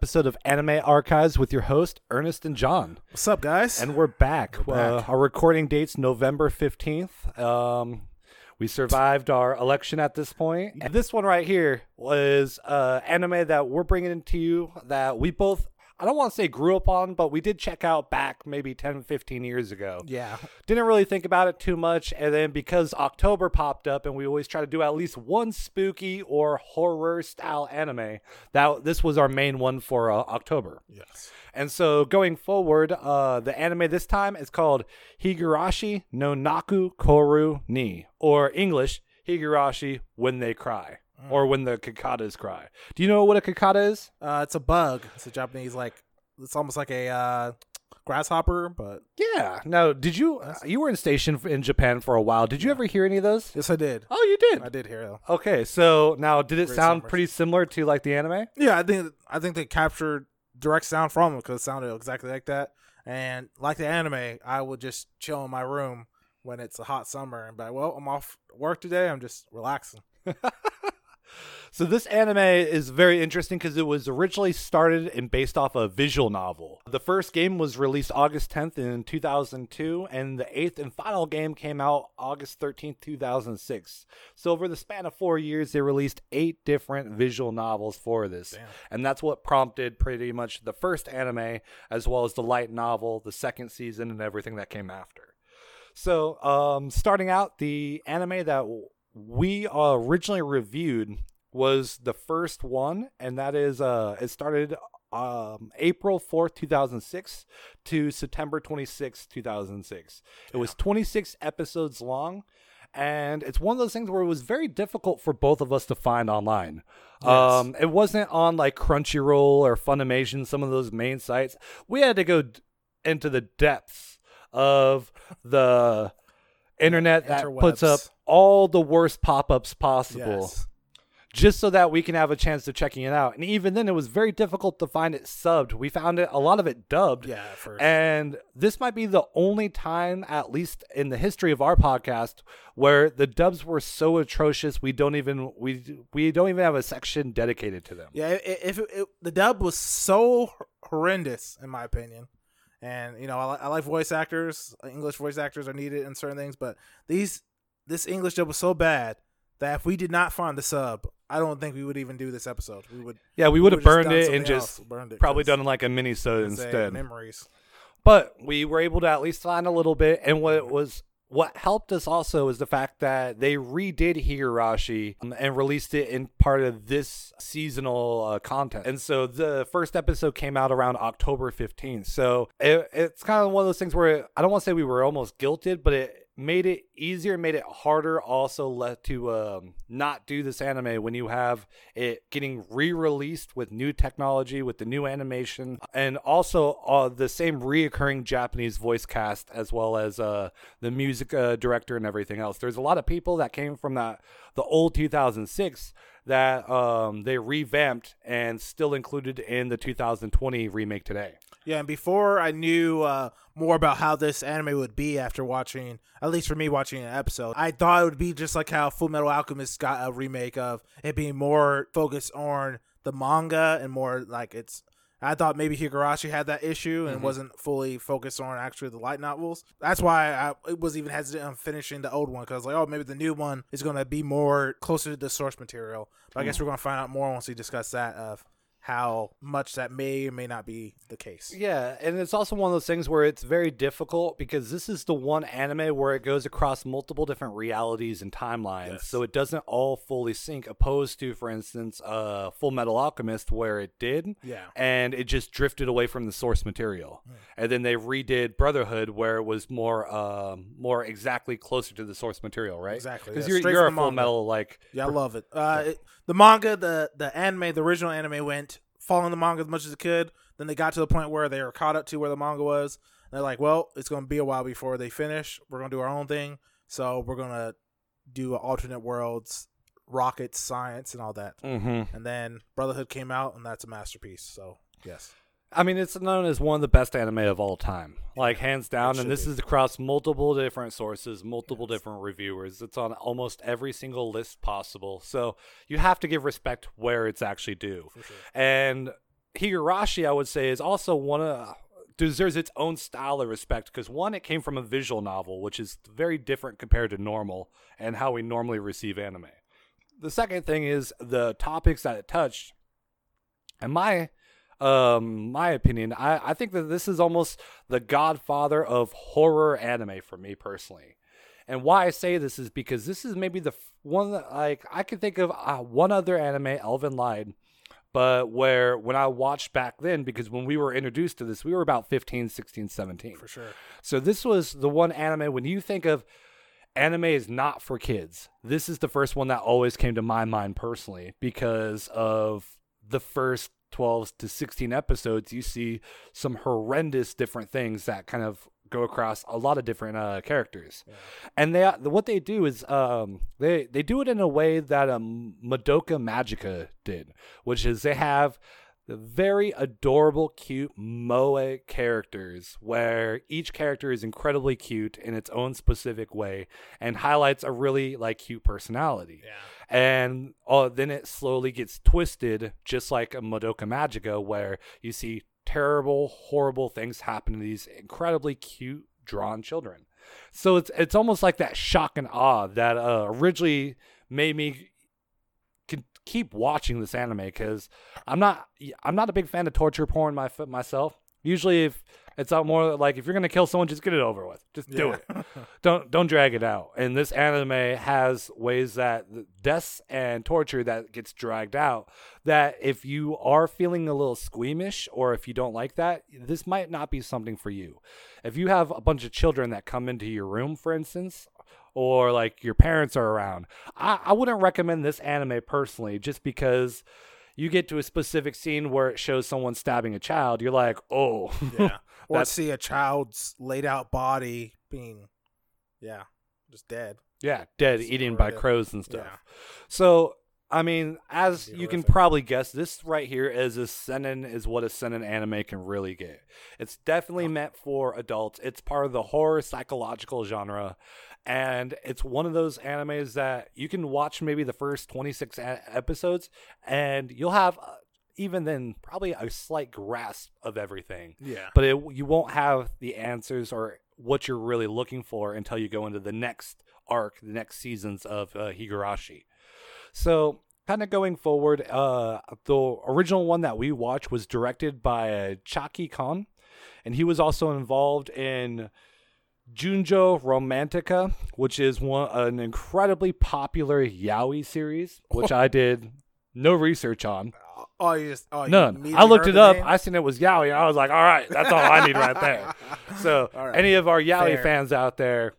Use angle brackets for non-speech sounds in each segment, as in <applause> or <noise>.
welcome to this episode of Anime Archives with your host Ernest and John. What's up, guys? And we're back. We're back. Uh, our recording date's November 15th. Um, we survived our election at this point. And this one right here was uh, anime that we're bringing to you that we both, I don't want to say grew up on, but we did check out back maybe 10, 15 years ago. yeah, Didn't really think about it too much. And then because October popped up and we always try to do at least one spooky or horror style anime, that this was our main one for uh, October. yes, And so going forward, uh, the anime this time is called Higurashi no Naku Koro ni, or English, Higurashi When They Cry, or When the Kakadas Cry. Do you know what a kakata is? uh, it's a bug. It's a Japanese like. It's almost like a uh, grasshopper, but Yeah. Now, did you, uh, you were in station in Japan for a while. Did you ever hear any of those? yes, I did. Oh, you did? I did hear them. Okay, so now did it Great sound summers. pretty similar to like the anime? Yeah, I think I think they captured direct sound from them because it sounded exactly like that. And like the anime, I would just chill in my room when it's a hot summer and be like, "Well, I'm off work today. I'm just relaxing." <laughs> So this anime is very interesting because it was originally started and based off a visual novel. The first game was released August 10th in 2002, and the eighth and final game came out August 13th, 2006. So over the span of four years, they released eight different visual novels for this, Damn. and that's what prompted pretty much the first anime, as well as the light novel, the second season, and everything that came after. So, um, starting out, the anime that we uh, originally reviewed was the first one, and that is uh, it started um, April fourth, two thousand six, to September twenty sixth, two thousand six. It was twenty six episodes long. And it's one of those things where it was very difficult for both of us to find online. Um, it wasn't on like Crunchyroll or Funimation, some of those main sites. We had to go d- into the depths of the internet that puts up. All the worst pop-ups possible Yes. just so that we can have a chance to checking it out and even then it was very difficult to find it subbed we found it a lot of it dubbed Yeah, first. and this might be the only time at least in the history of our podcast where the dubs were so atrocious we don't even we we don't even have a section dedicated to them Yeah, if it, it, the dub was so horrendous, in my opinion, and you know, I, I like voice actors. English voice actors are needed in certain things, but these this English dub was so bad that if we did not find the sub, I don't think we would even do this episode. We would yeah we would have burned it and just burned it probably done like a mini sode a instead memories. but we were able to at least find a little bit and what was what helped us also is the fact that they redid Higurashi um, and released it in part of this seasonal uh, content. And so the first episode came out around October 15th. So it, it's kind of one of those things where I don't want to say we were almost guilted, but it made it easier, made it harder also let to um, not do this anime when you have it getting re-released with new technology, with the new animation, and also uh, the same reoccurring Japanese voice cast as well as uh, the music uh, director and everything else. There's a lot of people that came from that the old 2006 that um, they revamped and still included in the 2020 remake today. Yeah, and before I knew uh, more about how this anime would be after watching, at least for me watching an episode, I thought it would be just like how Full Metal Alchemist got a remake of it being more focused on the manga and more like it's. I thought maybe Higurashi had that issue and mm-hmm. wasn't fully focused on actually the light novels. That's why I was even hesitant on finishing the old one because like, oh, maybe the new one is going to be more closer to the source material. But I guess mm. we're going to find out more once we discuss that of how much that may or may not be the case. Yeah, and it's also one of those things where it's very difficult because this is the one anime where it goes across multiple different realities and timelines, Yes. so it doesn't all fully sync. Opposed to, for instance, uh, Full Metal Alchemist, where it did, Yeah. and it just drifted away from the source material, and then they redid Brotherhood, where it was more, um, more exactly closer to the source material, right? Exactly, because yeah, you're you're a Full manga. Metal like Yeah, I love it. Uh, it. The manga, the the anime, the original anime went following the manga as much as it could. Then they got to the point where they were caught up to where the manga was. And they're like, well, it's going to be a while before they finish. We're going to do our own thing. So we're going to do alternate worlds, rockets, science, and all that. Mm-hmm. And then Brotherhood came out, and that's a masterpiece. So yes, I mean, it's known as one of the best anime of all time, like hands down. And this be. is across multiple different sources, multiple different reviewers. It's on almost every single list possible. So you have to give respect where it's actually due. And Higurashi, I would say, is also one of deserves its own style of respect because one, it came from a visual novel, which is very different compared to normal and how we normally receive anime. The second thing is the topics that it touched. And my um my opinion, I, I think that this is almost the godfather of horror anime for me personally. And why I say this is because this is maybe the one that like I can think of uh, one other anime, Elfen Lied, but where when I watched back then, because when we were introduced to this, we were about 15, 16, 17. For sure. So this was the one anime when you think of anime is not for kids. This is the first one that always came to my mind personally because of the first 12 to 16 episodes you see some horrendous different things that kind of go across a lot of different uh, characters. And they what they do is um, they they do it in a way that um, Madoka Magica did, which is they have very adorable, cute moe characters where each character is incredibly cute in its own specific way and highlights a really like cute personality. Yeah. And uh, then it slowly gets twisted, just like a Madoka Magica, where you see terrible, horrible things happen to these incredibly cute, drawn children. So it's it's almost like that shock and awe that uh, originally made me keep watching this anime because I'm not I'm not a big fan of torture porn my, myself. Usually, if it's not more like if you're gonna kill someone, just get it over with. Just do Yeah. it. <laughs> don't don't drag it out. And this anime has ways that deaths and torture that gets dragged out. That if you are feeling a little squeamish or if you don't like that, this might not be something for you. If you have a bunch of children that come into your room, for instance, or like your parents are around, I, I wouldn't recommend this anime personally, just because. You get to a specific scene where it shows someone stabbing a child, you're like, oh, <laughs> Yeah. or see a child's laid out body being, yeah, just dead. Yeah, dead, eaten by crows and stuff. Yeah. So, I mean, as you can probably guess, this right here is a seinen is what a seinen anime can really get. It's definitely meant for adults. It's part of the horror psychological genre, and it's one of those animes that you can watch maybe the first twenty six a- episodes, and you'll have. Uh, even then, probably a slight grasp of everything Yeah. but it, you won't have the answers or what you're really looking for until you go into the next arc, the next seasons of uh, Higurashi. So, kind of going forward, uh, the original one that we watched was directed by uh, Chiaki Kon, and he was also involved in Junjo Romantica, which is one an incredibly popular yaoi series, which I did no research on. Oh, you just oh, None. I looked it up. name? I seen it was yaoi, and I was like, all right, that's all I need right there. <laughs> So, right. any of our yaoi Fair. fans out there,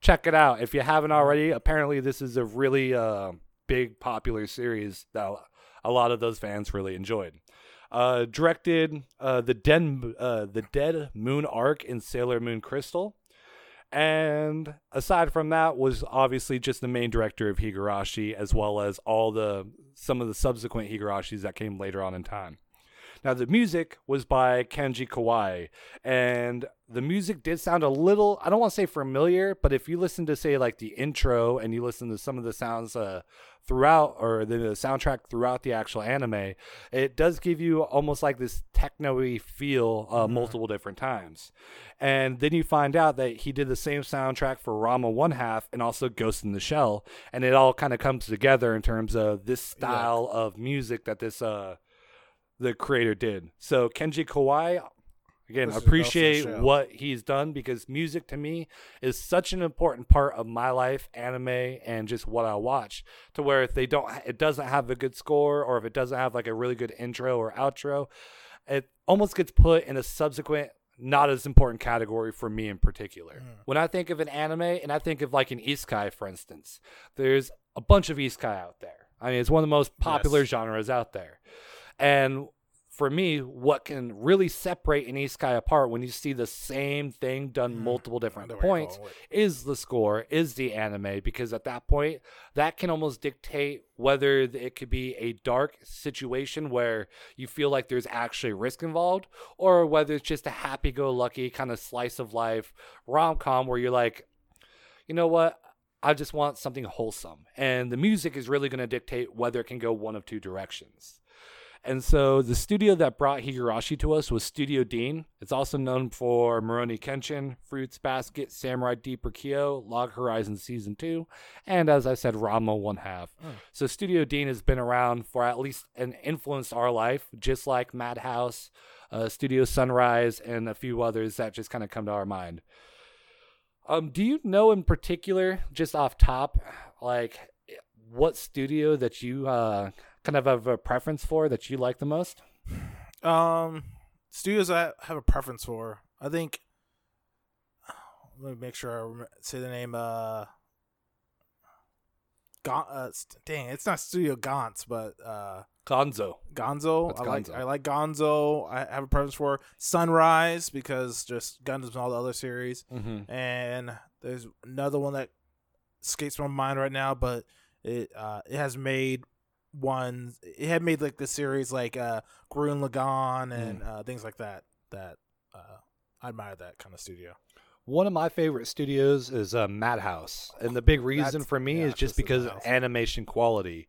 check it out. If you haven't already, apparently this is a really uh, big, popular series that a lot of those fans really enjoyed. Uh, directed uh, the Dead uh, the Dead Moon arc in Sailor Moon Crystal, and aside from that, was obviously just the main director of Higurashi, as well as all the some of the subsequent Higurashis that came later on in time. Now, the music was by Kenji Kawai, and the music did sound a little, I don't want to say familiar, but if you listen to, say, like the intro and you listen to some of the sounds uh, throughout, or the soundtrack throughout the actual anime, it does give you almost like this techno y feel uh, multiple different times. And then you find out that he did the same soundtrack for Ranma One Half and also Ghost in the Shell, and it all kind of comes together in terms of this style of music that this uh the creator did. So Kenji Kawai, again, This appreciate Ghost in the Shell. what he's done because music to me is such an important part of my life, anime, and just what I watch. To where if they don't, it doesn't have a good score, or if it doesn't have like a really good intro or outro, it almost gets put in a subsequent. Not as important category for me in particular. When I think of an anime and I think of like an isekai, for instance, there's a bunch of isekai out there. I mean, it's one of the most popular Yes. genres out there. And for me, what can really separate an Isekai apart when you see the same thing done Mm. multiple different know where you're points is the score, is the anime, because at that point, that can almost dictate whether it could be a dark situation where you feel like there's actually risk involved, or whether it's just a happy go lucky kind of slice of life rom com where you're like, you know what? I just want something wholesome. And the music is really going to dictate whether it can go one of two directions. And so the studio that brought Higurashi to us was Studio Deen. It's also known for Rurouni Kenshin, Fruits Basket, Samurai Deeper Kyo, Log Horizon Season 2, and as I said, Ranma One Half. So Studio Deen has been around for at least and influenced our life, just like Madhouse, uh, Studio Sunrise, and a few others that just kind of come to our mind. Um, do you know in particular, just off top, like what studio that you uh, kind of have a preference for that you like the most? Um, studios I have a preference for. I think. <sighs> Let me make sure I say the name. Uh, Gon- uh, dang, it's not Studio Gantz, but uh, Gonzo. Gonzo. That's I like Gonzo. I like Gonzo. I have a preference for Sunrise because just Gundams and all the other series. Mm-hmm. And there's another one that escapes my mind right now, but it uh it has made ones. It had made like the series like uh Gurren Lagann and uh, things like that. That uh, I admire that kind of studio. One of my favorite studios is uh, Madhouse, and the big reason That's- for me yeah, is just because of animation quality.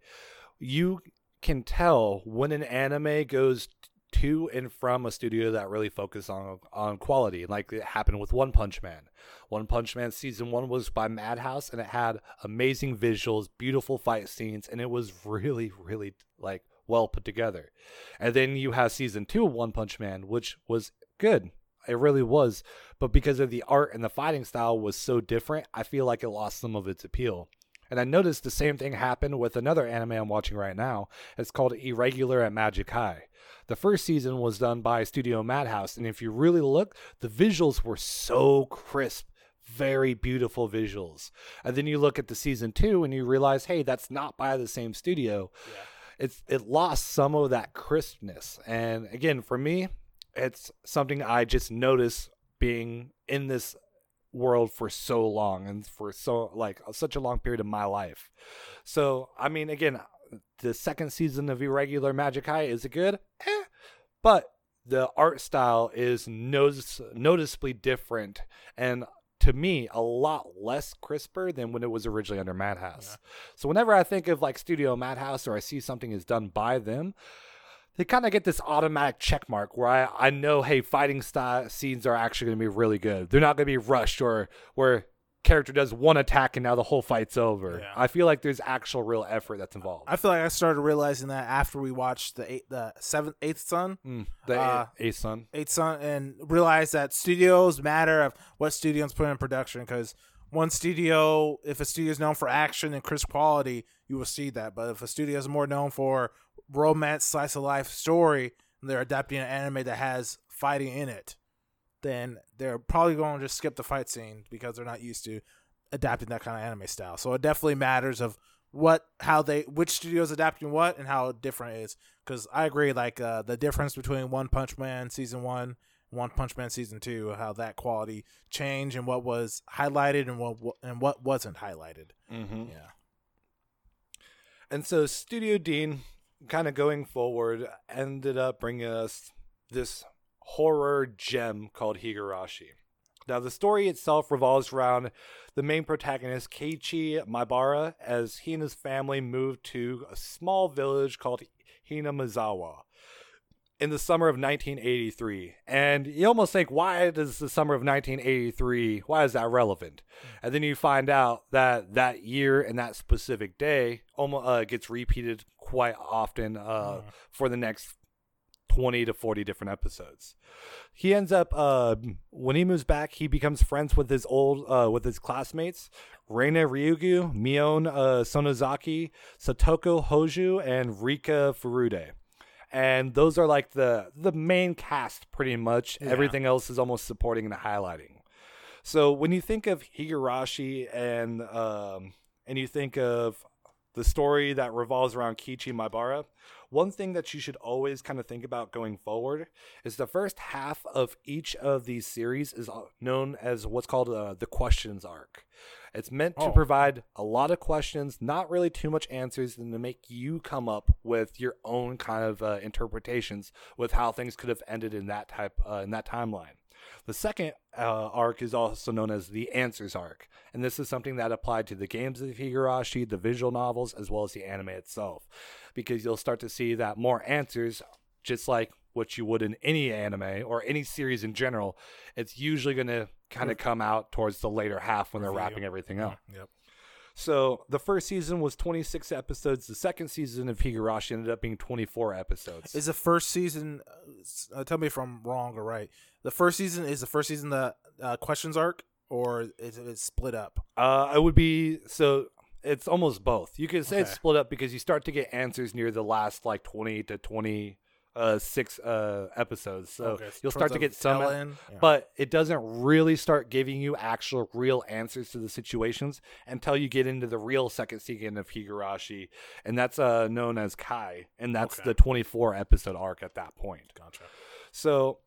You can tell when an anime goes to and from a studio that really focused on on quality, like it happened with One Punch Man. One Punch Man season one was by Madhouse, and it had amazing visuals, beautiful fight scenes, and it was really, really like well put together. And then you have season two of One Punch Man, which was good. It really was. But because of the art and the fighting style was so different, I feel like it lost some of its appeal. And I noticed the same thing happened with another anime I'm watching right now. It's called Irregular at Magic High. The first season was done by Studio Madhouse, and if you really look, the visuals were so crisp, very beautiful visuals. And then you look at the season two and you realize, hey, that's not by the same studio. It's it lost some of that crispness. And again, for me, it's something I just notice being in this world for so long and for so like such a long period of my life. So I mean, again, the second season of Irregular Magic High is it good? Eh. But the art style is notice- noticeably different and to me a lot less crisper than when it was originally under Madhouse. So whenever I think of like Studio Madhouse or I see something is done by them, they kind of get this automatic check mark where I, I know, hey, fighting style scenes are actually going to be really good. They're not going to be rushed or where character does one attack and now the whole fight's over. Yeah. I feel like there's actual real effort that's involved. I feel like I started realizing that after we watched the eight, the seventh, eighth son, Mm, the Uh, Ace Son. eighth son, and realized that studios matter of what studios put in production. Because one studio, if a studio is known for action and crisp quality, you will see that. But if a studio is more known for romance, slice of life story, and they're adapting an anime that has fighting in it, then they're probably going to just skip the fight scene because they're not used to adapting that kind of anime style. So it definitely matters of what how they which studios adapting what and how different it is because i agree like uh the difference between one punch man season one one punch man season two how that quality changed and what was highlighted and what and what wasn't highlighted Mm-hmm. yeah And so Studio Deen, kind of going forward, ended up bringing us this horror gem called Higurashi. Now, the story itself revolves around the main protagonist, Keiichi Maebara, as he and his family moved to a small village called Hinamizawa in the summer of 1983. And you almost think, why does the summer of 1983, why is that relevant? And then you find out that that year and that specific day almost uh, gets repeated quite often uh, for the next 20 to 40 different episodes. He ends up uh, when he moves back, he becomes friends with his old uh, with his classmates, Rena Ryugu, Mion uh, Sonozaki, Satoko Hojo, and Rika Furude. And those are like the the main cast pretty much. Yeah. Everything else is almost supporting and highlighting. So when you think of Higurashi and um, and you think of the story that revolves around Kichi Maebara, one thing that you should always kind of think about going forward is the first half of each of these series is uh, known as what's called uh, the questions arc. It's meant to Oh. provide a lot of questions, not really too much answers, and to make you come up with your own kind of uh, interpretations with how things could have ended in that type uh, in that timeline. The second uh, arc is also known as the Answers arc, and this is something that applied to the games of Higurashi, the visual novels, as well as the anime itself, because you'll start to see that more answers, just like what you would in any anime or any series in general, it's usually going to kind of come out towards the later half when they're wrapping everything up. Yep. So the first season was 26 episodes. The second season of Higurashi ended up being 24 episodes. Is the first season? uh, Uh, tell me if I'm wrong or right. The first season is the first season the uh, questions arc, or is it split up? Uh, it would be so. It's almost both. You could say it's split up because you start to get answers near the last like twenty to twenty uh, six uh, episodes. So Okay, you'll start to get some? Yeah. but it doesn't really start giving you actual real answers to the situations until you get into the real second season of Higurashi, and that's uh, known as Kai, and that's Okay. the twenty four episode arc at that point. gotcha. So,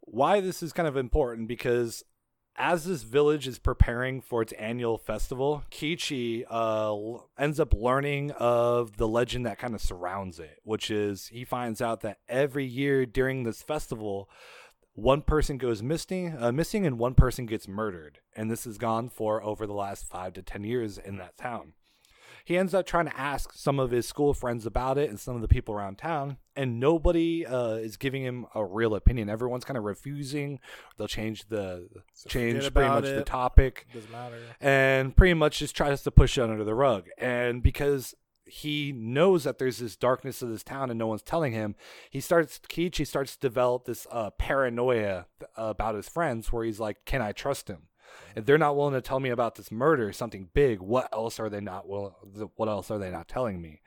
why this is kind of important because as this village is preparing for its annual festival, Kichi uh, ends up learning of the legend that kind of surrounds it, which is he finds out that every year during this festival, one person goes missing, uh, missing, and one person gets murdered, and this has gone for over the last five to ten years in that town he ends up trying to ask some of his school friends about it and some of the people around town and nobody uh, is giving him a real opinion. Everyone's kind of refusing. They'll change the change forget pretty much the topic Doesn't matter. and pretty much just tries to push it under the rug. And because he knows that there's this darkness of this town and no one's telling him he starts Kiichi starts to develop this uh, paranoia about his friends where he's like can i trust him if they're not willing to tell me about this murder something big what else are they not will what else are they not telling me?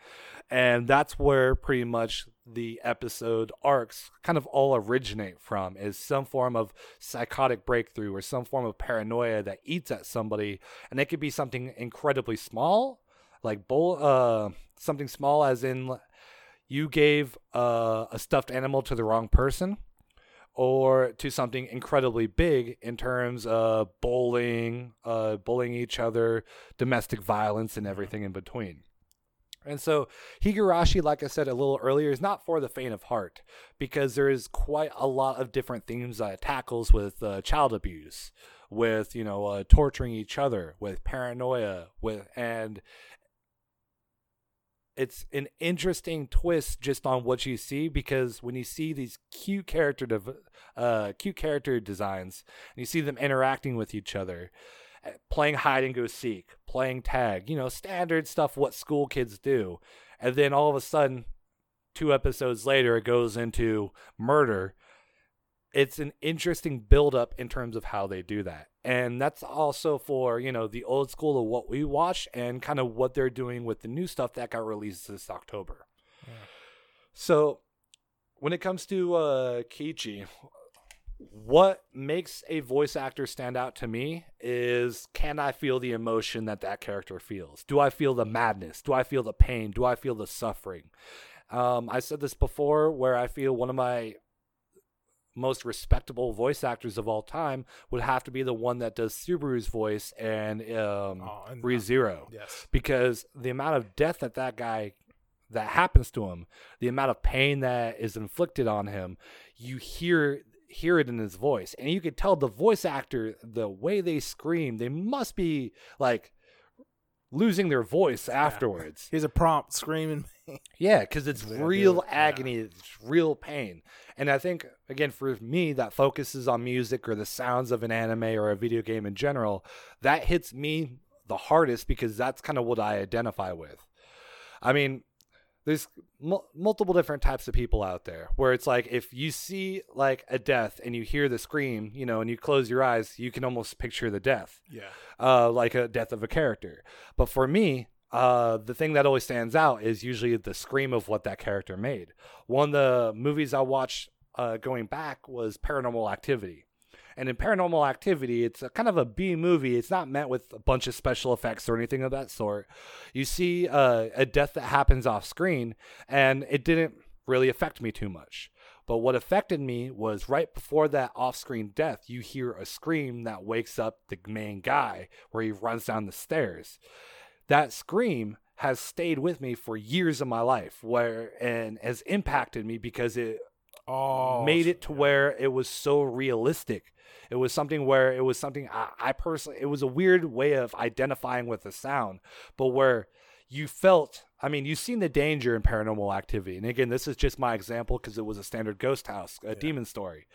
And that's where pretty much the episode arcs kind of all originate from is some form of psychotic breakthrough or some form of paranoia that eats at somebody. And it could be something incredibly small like bowl uh something small as in you gave uh, a stuffed animal to the wrong person or to something incredibly big in terms of bullying, uh, bullying each other, domestic violence, and everything in between. And so Higurashi, like I said a little earlier, is not for the faint of heart because there is quite a lot of different themes that it tackles with uh, child abuse, with you know uh, torturing each other, with paranoia, with and it's an interesting twist just on what you see because when you see these cute character dev- uh, cute character designs and you see them interacting with each other uh, playing hide and go seek playing tag you know standard stuff what school kids do and then all of a sudden two episodes later it goes into murder it's an interesting build up in terms of how they do that and that's also for you know the old school of what we watch and kind of what they're doing with the new stuff that got released this october so when it comes to uh kichi what makes a voice actor stand out to me is can I feel the emotion that that character feels? Do I feel the madness? Do I feel the pain? Do I feel the suffering? Um, I said this before where I feel one of my most respectable voice actors of all time would have to be the one that does Subaru's voice and um, Oh, and- ReZero Yes. because the amount of death that that guy that happens to him, the amount of pain that is inflicted on him, you hear hear it in his voice, and you could tell the voice actor the way they scream, they must be like losing their voice afterwards. Here's a prompt screaming. <laughs> Yeah, because it's They real it, yeah. agony, it's real pain. And I think, again, for me, that focuses on music or the sounds of an anime or a video game in general. That hits me the hardest because that's kind of what I identify with. I mean, there's mul multiple different types of people out there where it's like if you see like a death and you hear the scream, you know, and you close your eyes, you can almost picture the death yeah. uh, like a death of a character. But for me, uh, the thing that always stands out is usually the scream of what that character made. One of the movies I watched uh, going back was Paranormal Activity. And in Paranormal Activity, it's a kind of a B movie. It's not met with a bunch of special effects or anything of that sort. You see uh, a death that happens off screen, and it didn't really affect me too much. But what affected me was right before that off screen death, you hear a scream that wakes up the main guy where he runs down the stairs. That scream has stayed with me for years of my life where and has impacted me because it Oh, made it to where it was so realistic. It was something where it was something I, I personally, it was a weird way of identifying with the sound, but where you felt, I mean, you've seen the danger in paranormal activity. And again, this is just my example because it was a standard ghost house, a demon story.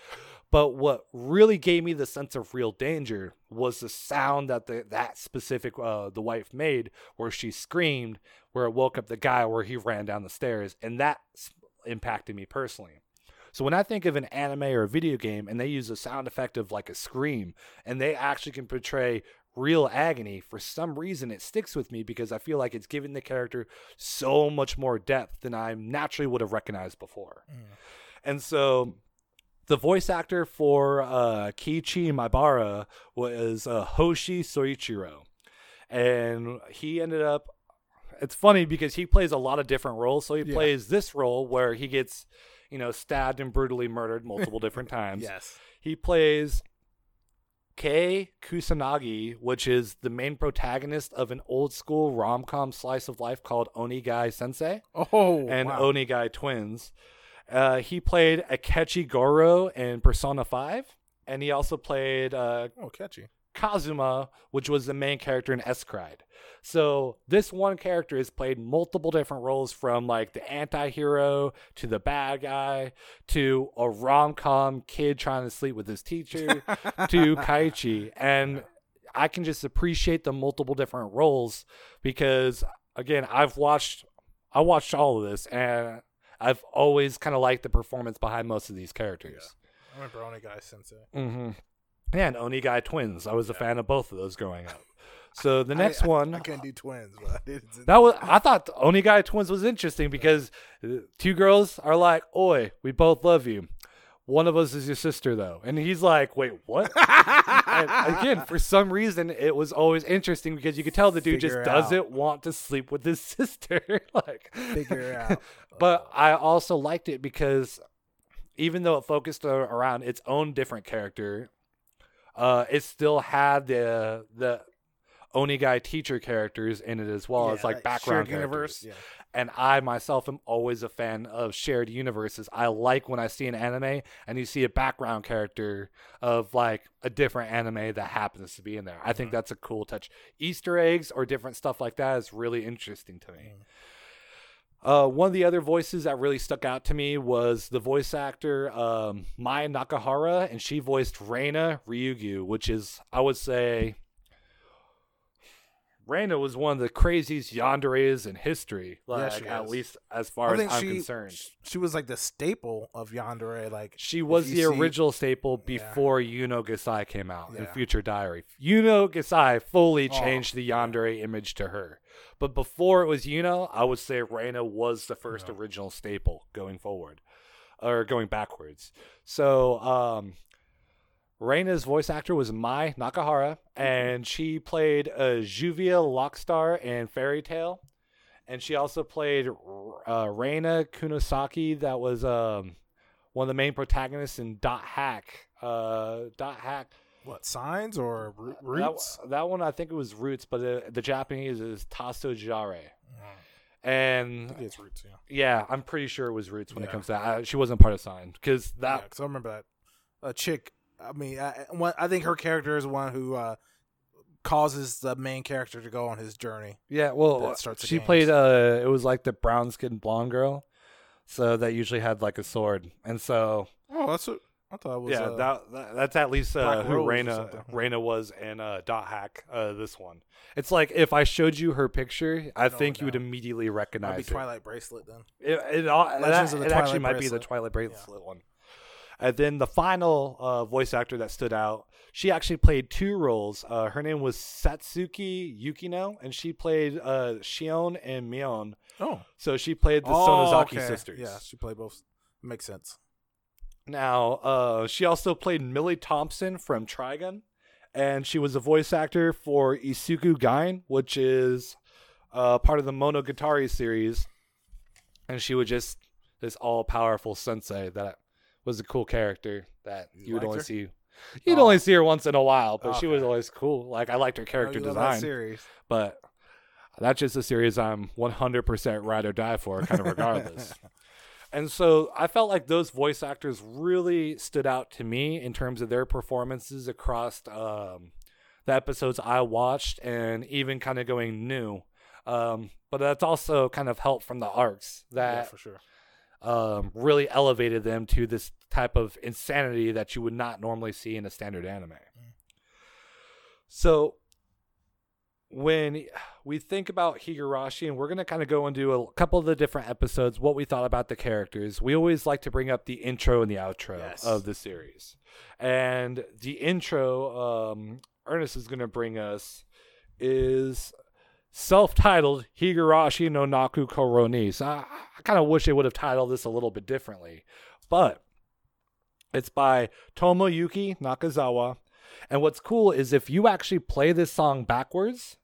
But what really gave me the sense of real danger was the sound that the, that specific uh, the wife made, where she screamed, where it woke up the guy, where he ran down the stairs, and that impacted me personally. So when I think of an anime or a video game and they use a sound effect of like a scream and they actually can portray real agony, for some reason it sticks with me because I feel like it's giving the character so much more depth than I naturally would have recognized before. And so the voice actor for uh, Kichi Maebara was uh, Hoshi Soichiro. And he ended up it's funny because he plays a lot of different roles. So he Yeah. plays this role where he gets, you know, stabbed and brutally murdered multiple <laughs> different times. Yes. He plays Kei Kusanagi, which is the main protagonist of an old school rom com slice of life called Onegai Sensei Oh, and wow. Onegai Twins. Uh, he played Akechi Goro in Persona 5, and he also played uh, oh, catchy. Kazuma, which was the main character in s-CRY-ed. So this one character has played multiple different roles from like the anti-hero to the bad guy to a rom-com kid trying to sleep with his teacher to <laughs> Kaichi. And I can just appreciate the multiple different roles because again, I've watched I watched all of this and I've always kind of liked the performance behind most of these characters. I remember Onegai sensei. Mm-hmm. And Onegai twins. I was a fan of both of those growing up. <laughs> So the next I, one, I can't do twins, but <laughs> that was <laughs> I thought the Onegai twins was interesting because uh, two girls are like, "Oi, we both love you." One of us is your sister, though, and he's like, "Wait, what?" again, for some reason, it was always interesting because you could tell the dude just Figure it doesn't want to sleep with his sister. like, figure it out. but I also liked it because even though it focused around its own different character, uh, it still had the the Onegai teacher characters in it as well Yeah, as like, background universe. Yeah. And I myself am always a fan of shared universes. I like when I see an anime and you see a background character of like a different anime that happens to be in there. I think that's a cool touch. Easter eggs or different stuff like that is really interesting to me. Uh, one of the other voices that really stuck out to me was the voice actor um, Mai Nakahara, and she voiced Rena Ryugu, which is, I would say, Rena was one of the craziest yanderes in history, like she at is. least as far as I'm she concerned. she was like the staple of Yandere. Like She was the see- original staple Yeah. before Yuno Gasai came out in Future Diary. Yuno Gasai fully Oh. changed the yandere image to her. But before it was Yuno, I would say Rena was the first original staple going forward or going backwards. So, um, Rena's voice actor was Mai Nakahara, and she played uh, Juvia Lockser in Fairy Tail. And she also played uh, Rena Kunisaki, that was um, one of the main protagonists in Dot Hack. Uh, Dot Hack. What signs or ro- That, roots? that one, I think it was Roots, but uh, the Japanese is Tasogare. And I think it's roots. Yeah. yeah, I'm pretty sure it was Roots when it comes to that. Uh, she wasn't part of Sign because Yeah, that. 'cause I remember that a chick. I mean, I, I think her character is one who uh, causes the main character to go on his journey. Yeah, well, she games. played. Uh, it was like the brown skinned blonde girl, so that usually had like a sword, and so Oh, that's what I thought it was. yeah, uh, that, that that's at least uh, who Rena. Rena was in uh, Dot Hack. Uh, this one, it's like if I showed you her picture, I No, think you would immediately recognize be it. Twilight Bracelet then. It it, all, Legends that- of the it actually Twilight might be the Twilight Bracelet one. And then the final uh, voice actor that stood out, she actually played two roles. Uh, her name was Satsuki Yukino, and she played uh, Shion and Mion. Oh, So she played the oh, Sonozaki okay. sisters. Yeah, she played both. Makes sense. Now, uh, she also played Millie Thompson from Trigun, and she was a voice actor for Izuko Gaen, which is uh, part of the Monogatari series. And she was just this all powerful sensei that was a cool character that you, You would only her? see. You'd Oh. only see her once in a while, but she was always cool. Like I liked her character Oh, love that design, series. but that's just a series I'm 100% ride or die for, kind of regardless. <laughs> and so I felt like those voice actors really stood out to me in terms of their performances across um, the episodes I watched and even kind of going new. Um, but that's also kind of helped from the arcs Yeah, that for sure. um, really elevated them to this type of insanity that you would not normally see in a standard anime. So when we think about Higurashi, and we're going to kind of go and do a couple of the different episodes, what we thought about the characters, we always like to bring up the intro and the outro Yes. of the series. And the intro, um, Ernest is going to bring us, is self-titled Higurashi no Naku Koroni. So I, I kind of wish they would have titled this a little bit differently, but it's by Tomoyuki Nakazawa. And what's cool is if you actually play this song backwards,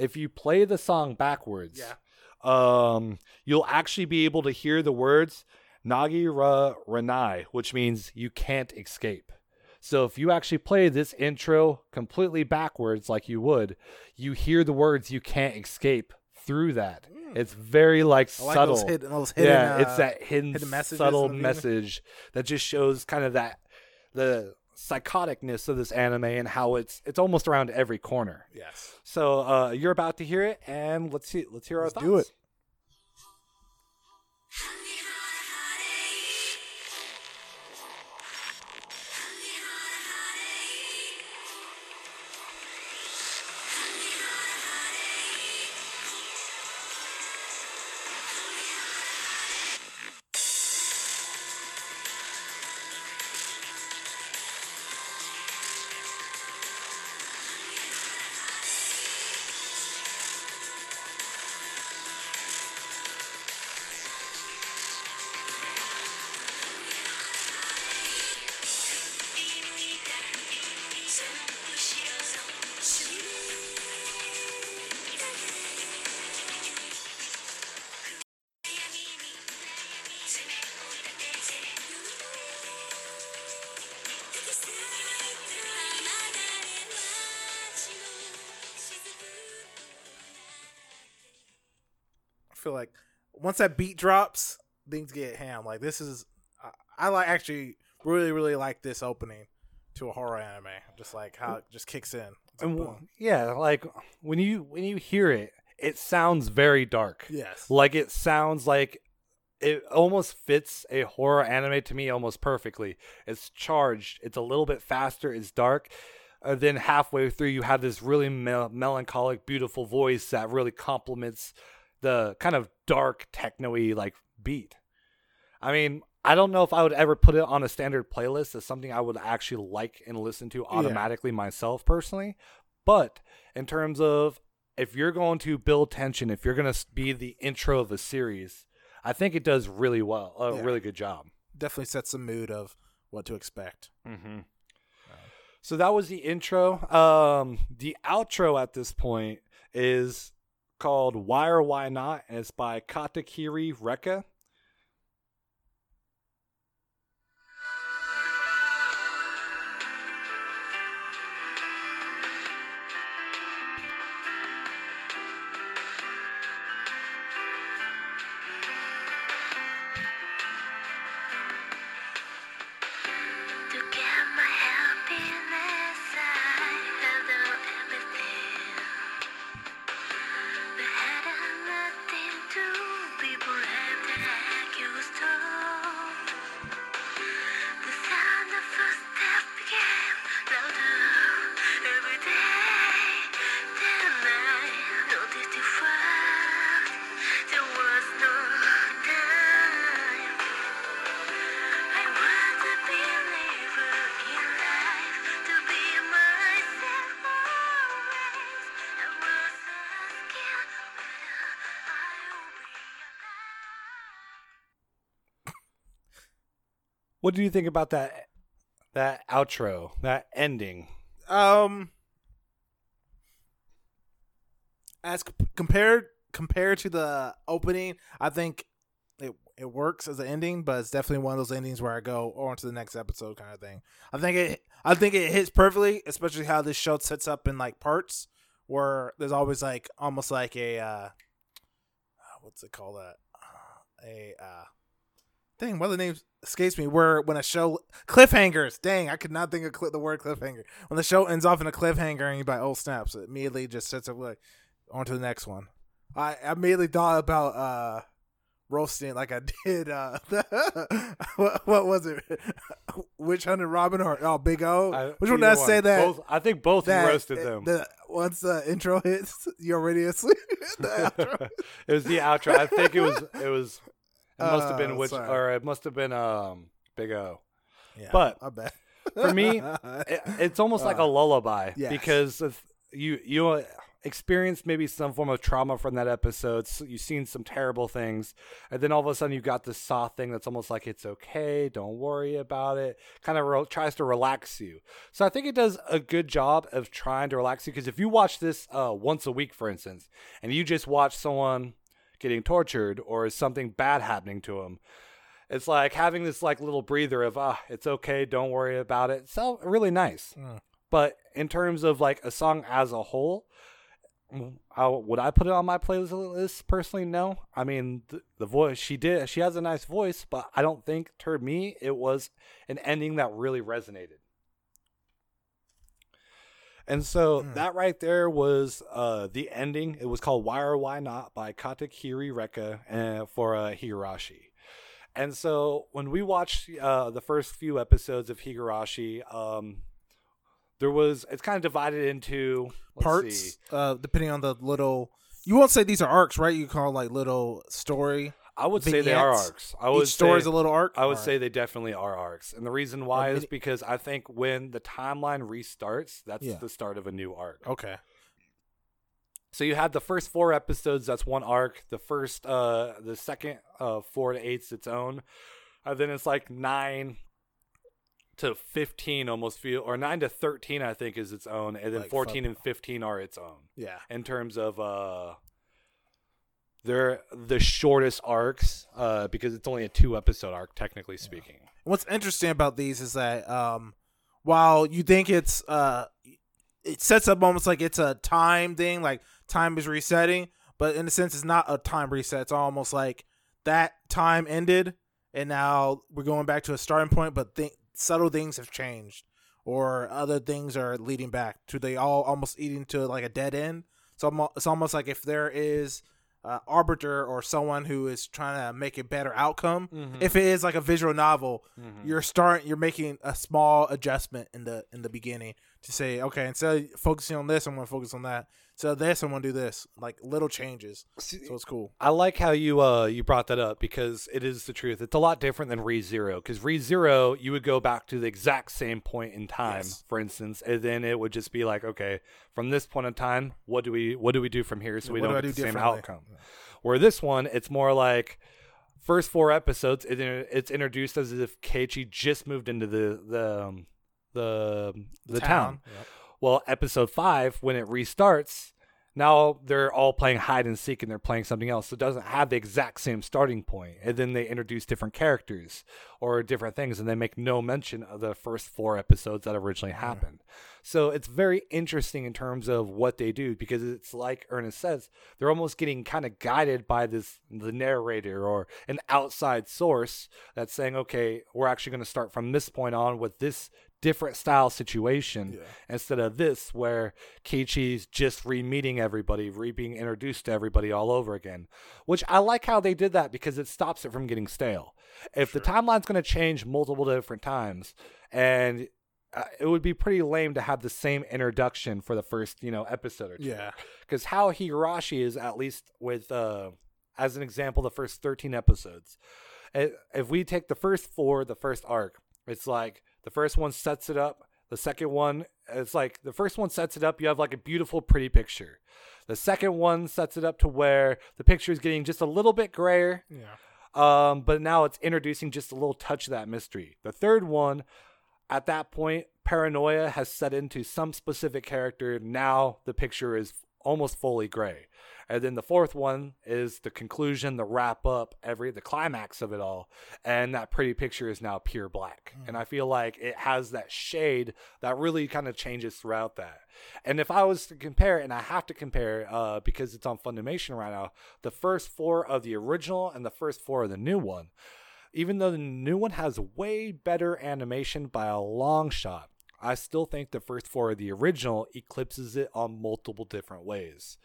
if you play the song backwards, Yeah. um, you'll actually be able to hear the words Nagira Renai, which means you can't escape. So if you actually play this intro completely backwards like you would, you hear the words you can't escape through that. It's very like Mm. I like subtle. those hidden, those hidden. yeah, it's uh, that hidden, hidden subtle in the anime. message that just shows kind of that the psychoticness of this anime and how it's it's almost around every corner. Yes. So uh, you're about to hear it, and let's see, let's hear Let's our do it. Once that beat drops, things get ham. Like this is, I, I like actually really really like this opening to a horror anime. Just like how it just kicks in. Like, And boom. yeah, like when you when you hear it, it sounds very dark. yes, Like it sounds like it almost fits a horror anime to me almost perfectly. It's charged. It's a little bit faster. It's dark. Uh, then halfway through, you have this really mel- melancholic, beautiful voice that really complements the kind of dark techno-y like beat. I mean, I don't know if I would ever put it on a standard playlist as something I would actually like and listen to automatically myself personally. But in terms of if you're going to build tension, if you're going to be the intro of a series, I think it does really well, a Yeah. really good job. definitely sets the mood of what to expect. Mm-hmm. So that was the intro. Um, the outro at this point is called "Why or Why Not," and it's by Katakiri Rekka. What do you think about that that outro, that ending? Um, as compared compared to the opening, I think it it works as an ending, but it's definitely one of those endings where I go on to the next episode kind of thing. I think it I think it hits perfectly, especially how this show sets up in like parts where there's always like almost like a uh what's it called that a uh Dang, what are the name escapes me. Where when a show cliffhangers, dang, I could not think of cli the word cliffhanger. When the show ends off in a cliffhanger and you buy old snaps, it immediately just sets up like on to the next one. I I immediately thought about uh roasting like I did uh <laughs> what, what was it? <laughs> Witch Hunter Robin or oh Big O? I- Which one did I either say that? Both, I think both that roasted uh, them. The, once the intro hits, <laughs> you're already asleep. The outro. it was the outro. I think it was it was it must have been Oh, which or it must have been um Big O. Yeah, But I bet for me, <laughs> It, it's almost like a lullaby Uh, yes. because if you you uh, experienced maybe some form of trauma from that episode. So you've seen some terrible things, and then all of a sudden you got this soft thing that's almost like it's okay, don't worry about it. Kind of re- tries to relax you. So I think it does a good job of trying to relax you because if you watch this uh, once a week, for instance, and you just watch someone getting tortured or is something bad happening to him. It's like having this like little breather of ah it's okay don't worry about it. So really nice. Mm. but in terms of like a song as a whole I, would i put it on my playlist personally no. I mean the, the voice she did she has a nice voice but i don't think to me it was an ending that really resonated and so Hmm. that right there was uh, the ending. It was called "Why or Why Not" by Katakiri Rekka uh, for uh, Higurashi. And so when we watched uh, the first few episodes of Higurashi, um, there was it's kind of divided into parts uh depending on the little you won't say these are arcs right you call like little story I would say they are arcs. I would each story's say, a little arc I would say they definitely are arcs, and the reason why is mini- because I think when the timeline restarts, that's Yeah. the start of a new arc. okay So you had the first four episodes. That's one arc. The first, uh, the second, uh, four to eight's its own. And then it's like nine to fifteen, almost feel, or nine to thirteen, I think, is its own, and then Like fourteen and fifteen are its own yeah in terms of uh, they're the shortest arcs, uh, because it's only a two episode arc, technically speaking. what's interesting about these is that um while you think it's uh it sets up almost like it's a time thing like time is resetting but in a sense it's not a time reset. It's almost like that time ended and now we're going back to a starting point but th- subtle things have changed or other things are leading back to they all almost eating to like a dead end. So it's almost like if there is uh, arbiter or someone who is trying to make a better outcome. If it is like a visual novel you're starting you're making a small adjustment in the in the beginning to say okay instead of focusing on this i'm going to focus on that so this i'm going to do this like little changes so it's cool I like how you uh you brought that up because it is the truth. It's a lot different than Re Zero because Re Zero you would go back to the exact same point in time, Yes. for instance, and then it would just be like, okay, from this point in time, what do we what do we do from here so we What do don't I get do the same differently? outcome? Where this one, it's more like first four episodes, it, it's introduced as if Keiichi just moved into the the um, the the town. Yep. Well, episode five, when it restarts, now they're all playing hide and seek and they're playing something else. So it doesn't have the exact same starting point. And then they introduce different characters or different things and they make no mention of the first four episodes that originally hmm. happened. So it's very interesting in terms of what they do because it's like Ernest says, they're almost getting kind of guided by this the narrator or an outside source that's saying, okay, we're actually going to start from this point on with this different style situation instead of this where Keiichi's just re-meeting everybody, re being introduced to everybody all over again. Which I like how they did that because it stops it from getting stale. If the timeline's going to change multiple different times, and uh, it would be pretty lame to have the same introduction for the first you know episode or two. yeah because how Higurashi is at least with uh as an example the first 13 episodes if we take the first four the first arc it's like the first one sets it up the second one it's like the first one sets it up you have like a beautiful pretty picture the second one sets it up to where the picture is getting just a little bit grayer yeah Um, but now it's introducing just a little touch of that mystery. The third one, at that point, paranoia has set into some specific character. Now the picture is almost fully gray. And then the fourth one is the conclusion, the wrap up, every the climax of it all. And that pretty picture is now pure black. And I feel like it has that shade that really kind of changes throughout that. And if I was to compare, and I have to compare uh, because it's on Funimation right now, the first four of the original and the first four of the new one, even though the new one has way better animation by a long shot, I still think the first four of the original eclipses it on multiple different ways.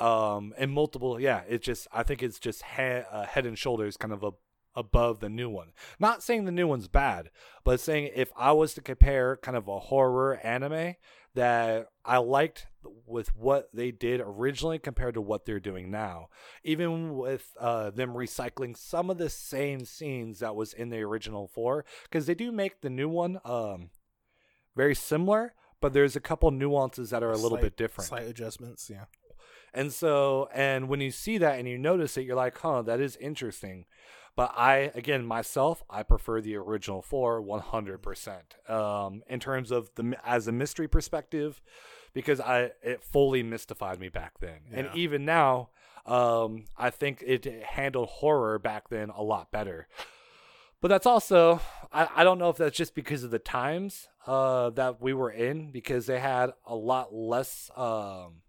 Um, and multiple, yeah, it's just, I think it's just uh, head and shoulders kind of a, above the new one. Not saying the new one's bad, but saying if I was to compare kind of a horror anime that I liked with what they did originally compared to what they're doing now, even with uh, them recycling some of the same scenes that was in the original four, because they do make the new one um, very similar, but there's a couple nuances that are a little Slight- bit different. Slight adjustments, yeah. And so, and when you see that and you notice it, you're like, huh, that is interesting. But I, again, myself, I prefer the original four 100%. Um, in terms of the, as a mystery perspective, because I, it fully mystified me back then. And even now, um, I think it handled horror back then a lot better. But that's also, I, I don't know if that's just because of the times uh, that we were in, because they had a lot less, um,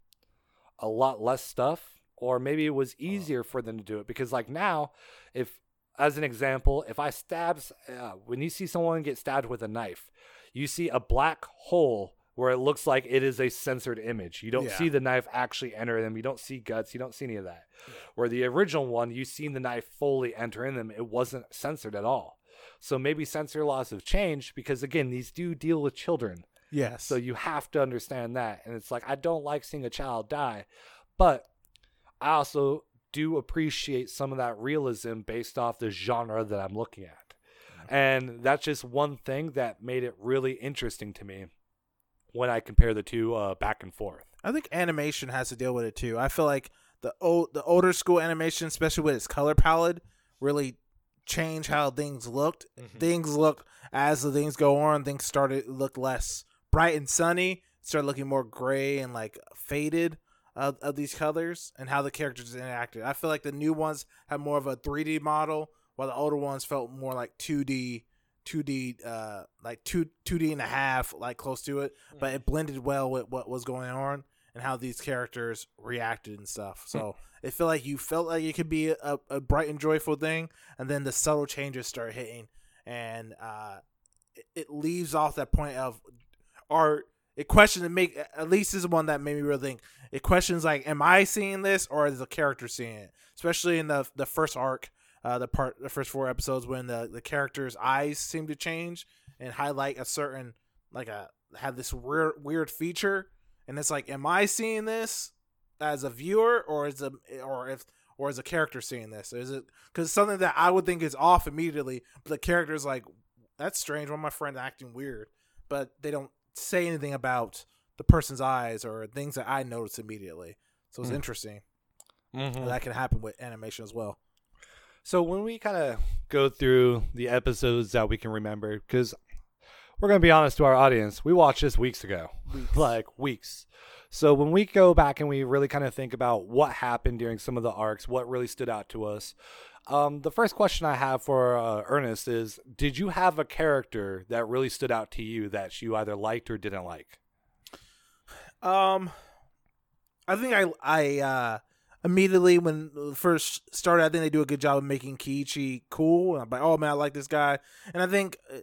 a lot less stuff, or maybe it was easier for them to do it. Because like now, if as an example, if I stabs, uh, when you see someone get stabbed with a knife, you see a black hole where it looks like it is a censored image. You don't Yeah. see the knife actually enter them. You don't see guts. You don't see any of that. Where the original one, you seen the knife fully enter in them. It wasn't censored at all. So maybe censor laws have changed because again, these do deal with children. Yes. So you have to understand that. And it's like I don't like seeing a child die, but I also do appreciate some of that realism based off the genre that I'm looking at. And that's just one thing that made it really interesting to me when I compare the two uh, back and forth. I think animation has to deal with it too. I feel like the old the older school animation, especially with its color palette, really changed how things looked. Things look as the things go on, things started look less bright and sunny, started looking more gray and like faded of, of these colors and how the characters interacted. I feel like the new ones have more of a 3D model, while the older ones felt more like 2D 2D uh like 2 2D and a half like close to it, but it blended well with what was going on and how these characters reacted and stuff. So it felt like you felt like it could be a, a bright and joyful thing, and then the subtle changes start hitting, and uh, it, it leaves off that point of art. It questions and make at least is one that made me really think. It questions like, am I seeing this or is the character seeing it? Especially in the the first arc, uh, the part the first four episodes when the the character's eyes seem to change and highlight a certain like a have this weird weird feature and it's like am i seeing this as a viewer or is a or if or is a character seeing this is it because something that i would think is off immediately but the character's like that's strange why my friend acting weird but they don't say anything about the person's eyes or things that i notice immediately so it's Mm. interesting Mm-hmm. that can happen with animation as well So when we kind of go through the episodes that we can remember, because we're gonna be honest to our audience, we watched this weeks ago, <laughs> like weeks. So when we go back and we really kind of think about what happened during some of the arcs, what really stood out to us, um, the first question I have for uh, Ernest is: Did you have a character that really stood out to you that you either liked or didn't like? Um, I think I I uh immediately when first started, I think they do a good job of making Keiichi cool. I'm like, oh man, I like this guy, and I think uh,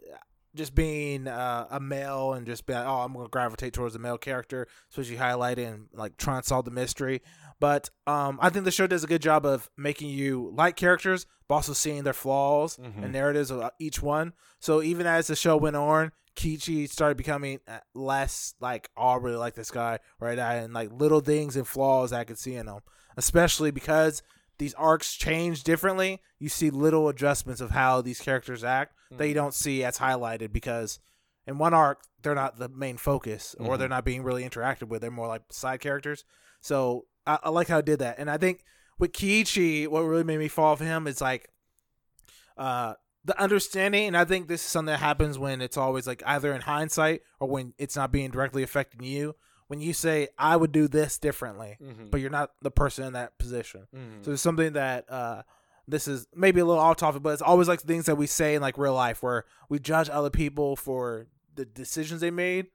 just being uh, a male and just being, oh, I'm gonna gravitate towards the male character, especially highlighting like trying to solve the mystery. But um, I think the show does a good job of making you like characters, but also seeing their flaws Mhm. and narratives of each one. So even as the show went on, Keiichi started becoming uh, less like, oh, I really like this guy, right? And like little things and flaws I could see in him, especially because these arcs change differently. You see little adjustments of how these characters act that you don't see as highlighted because in one arc they're not the main focus or Mhm. they're not being really interacted with. They're more like side characters. So I, I like how it did that, and I think with Keiichi, what really made me fall for him is like uh the understanding and I think this is something that happens when it's always like either in hindsight or when it's not being directly affecting you. When you say I would do this differently, Mhm. but you're not the person in that position. Mhm. So it's something that uh this is maybe a little off topic, but it's always like things that we say in like real life where we judge other people for the decisions they made.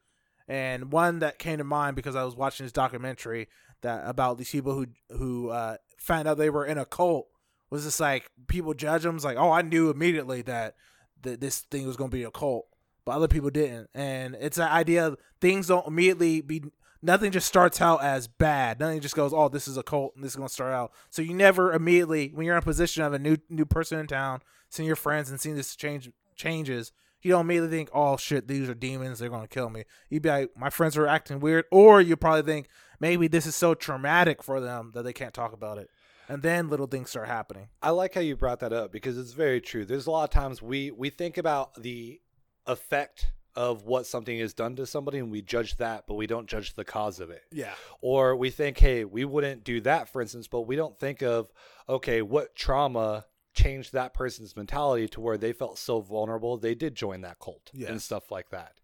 And one that came to mind because I was watching this documentary that about these people who who uh, found out they were in a cult was just like people judge them. It's like, oh, I knew immediately that that this thing was going to be a cult, but other people didn't. And it's an idea of things don't immediately be. Nothing just starts out as bad. Nothing just goes, oh, this is a cult and this is going to start out. So you never immediately, when you're in a position of a new new person in town, seeing your friends and seeing this change changes, you don't immediately think, oh shit, these are demons, they're gonna kill me. You'd be like, my friends are acting weird, or you probably think maybe this is so traumatic for them that they can't talk about it, and then little things start happening. I like how you brought that up because it's very true. There's a lot of times we we think about the effect of what something is done to somebody and we judge that, but we don't judge the cause of it. Yeah, Or we think, hey, we wouldn't do that, for instance, but we don't think of, okay, what trauma changed that person's mentality to where they felt so vulnerable they did join that cult and stuff like that.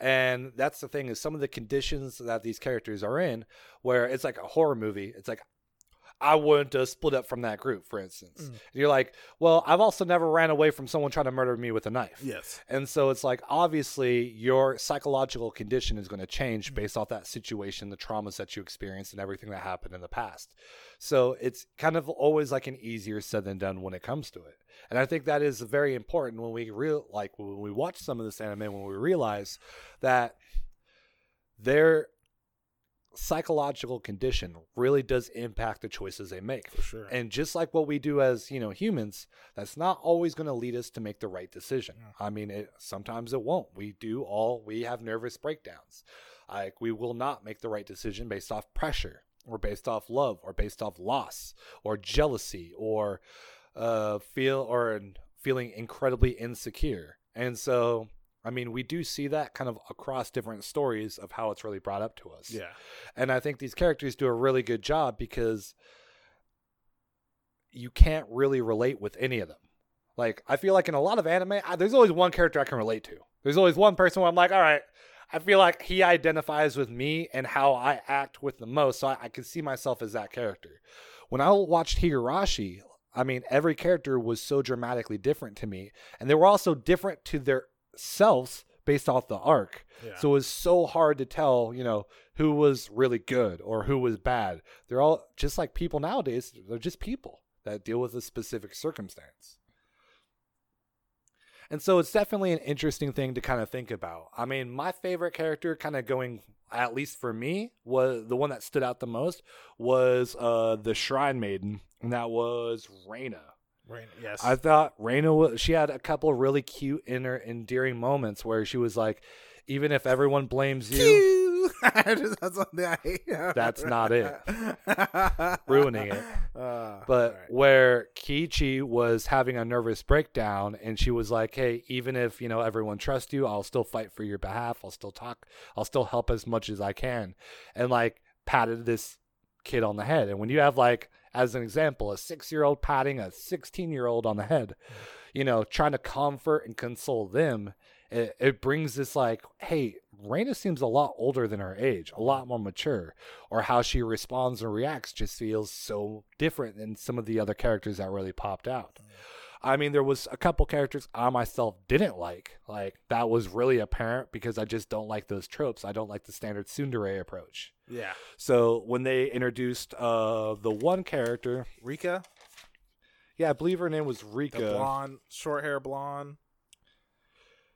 And that's the thing is some of the conditions that these characters are in, where it's like a horror movie. It's like I wouldn't split up from that group, for instance. Mm. And you're like, well, I've also never ran away from someone trying to murder me with a knife. yes, And so it's like obviously your psychological condition is going to change based off that situation, the traumas that you experienced, and everything that happened in the past. So it's kind of always like an easier said than done when it comes to it. And I think that is very important when we real like when we watch some of this anime when we realize that their psychological condition really does impact the choices they make. for sure. And just like what we do as, you know, humans, that's not always going to lead us to make the right decision. I mean, it sometimes it won't. We do all we have nervous breakdowns. Like we will not make the right decision based off pressure or based off love or based off loss or jealousy or uh feel or feeling incredibly insecure. And so I mean, we do see that kind of across different stories of how it's really brought up to us. yeah, And I think these characters do a really good job because you can't really relate with any of them. Like, I feel like in a lot of anime, I, there's always one character I can relate to. There's always one person where I'm like, all right, I feel like he identifies with me and how I act with the most. So I, I can see myself as that character. When I watched Higurashi, I mean, every character was so dramatically different to me. And they were also different to their selves based off the arc. Yeah. So it was so hard to tell, you know, who was really good or who was bad. They're all just like people nowadays. They're just people that deal with a specific circumstance. And so it's definitely an interesting thing to kind of think about. I mean, my favorite character, kind of going, at least for me, was the one that stood out the most was uh, the Shrine Maiden, and that was Rena. Right. Yes. I thought Rena was she had a couple really cute inner endearing moments where she was like, even if everyone blames you, <laughs> that's <laughs> That's not it. <laughs> ruining it. Uh, But alright. where Keiichi was having a nervous breakdown and she was like, Hey, even if, you know, everyone trusts you, I'll still fight for your behalf. I'll still talk I'll still help as much as I can. And like patted this kid on the head. And when you have like as an example, a six year old patting a sixteen year old on the head, you know, trying to comfort and console them, it, it brings this like, hey, Rena seems a lot older than her age, a lot more mature, or how she responds and reacts just feels so different than some of the other characters that really popped out. I mean, there was a couple characters I myself didn't like. Like that was really apparent because I just don't like those tropes. I don't like the standard tsundere approach. yeah, So when they introduced uh the one character, Rika, yeah, I believe her name was the Rika. blonde, short hair blonde.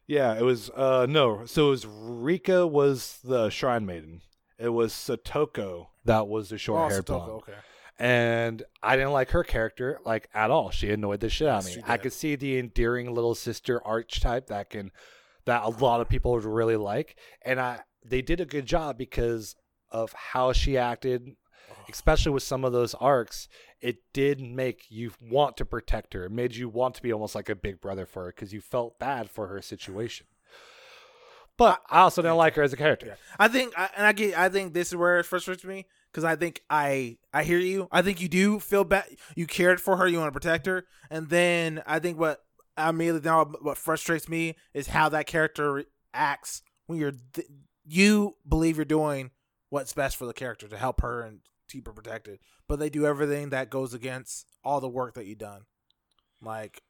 Yeah, it was uh no. So it was Rika was the shrine maiden. It was Satoko that was the short Oh, hair Satoko, blonde. Okay. And I didn't like her character like at all. She annoyed the shit out of me. I could see the endearing little sister archetype that can that a lot of people would really like. And I they did a good job because of how she acted, especially with some of those arcs. It did make you want to protect her. It made you want to be almost like a big brother for her because you felt bad for her situation. But I also didn't like her as a character. Yeah, I think, and I get, I think this is where it frustrates me because I think I, I hear you. I think you do feel bad. You cared for her. You want to protect her, and then I think what I immediately now what frustrates me is how that character acts when you're th- you believe you're doing what's best for the character to help her and keep her protected, but they do everything that goes against all the work that you've done. Like,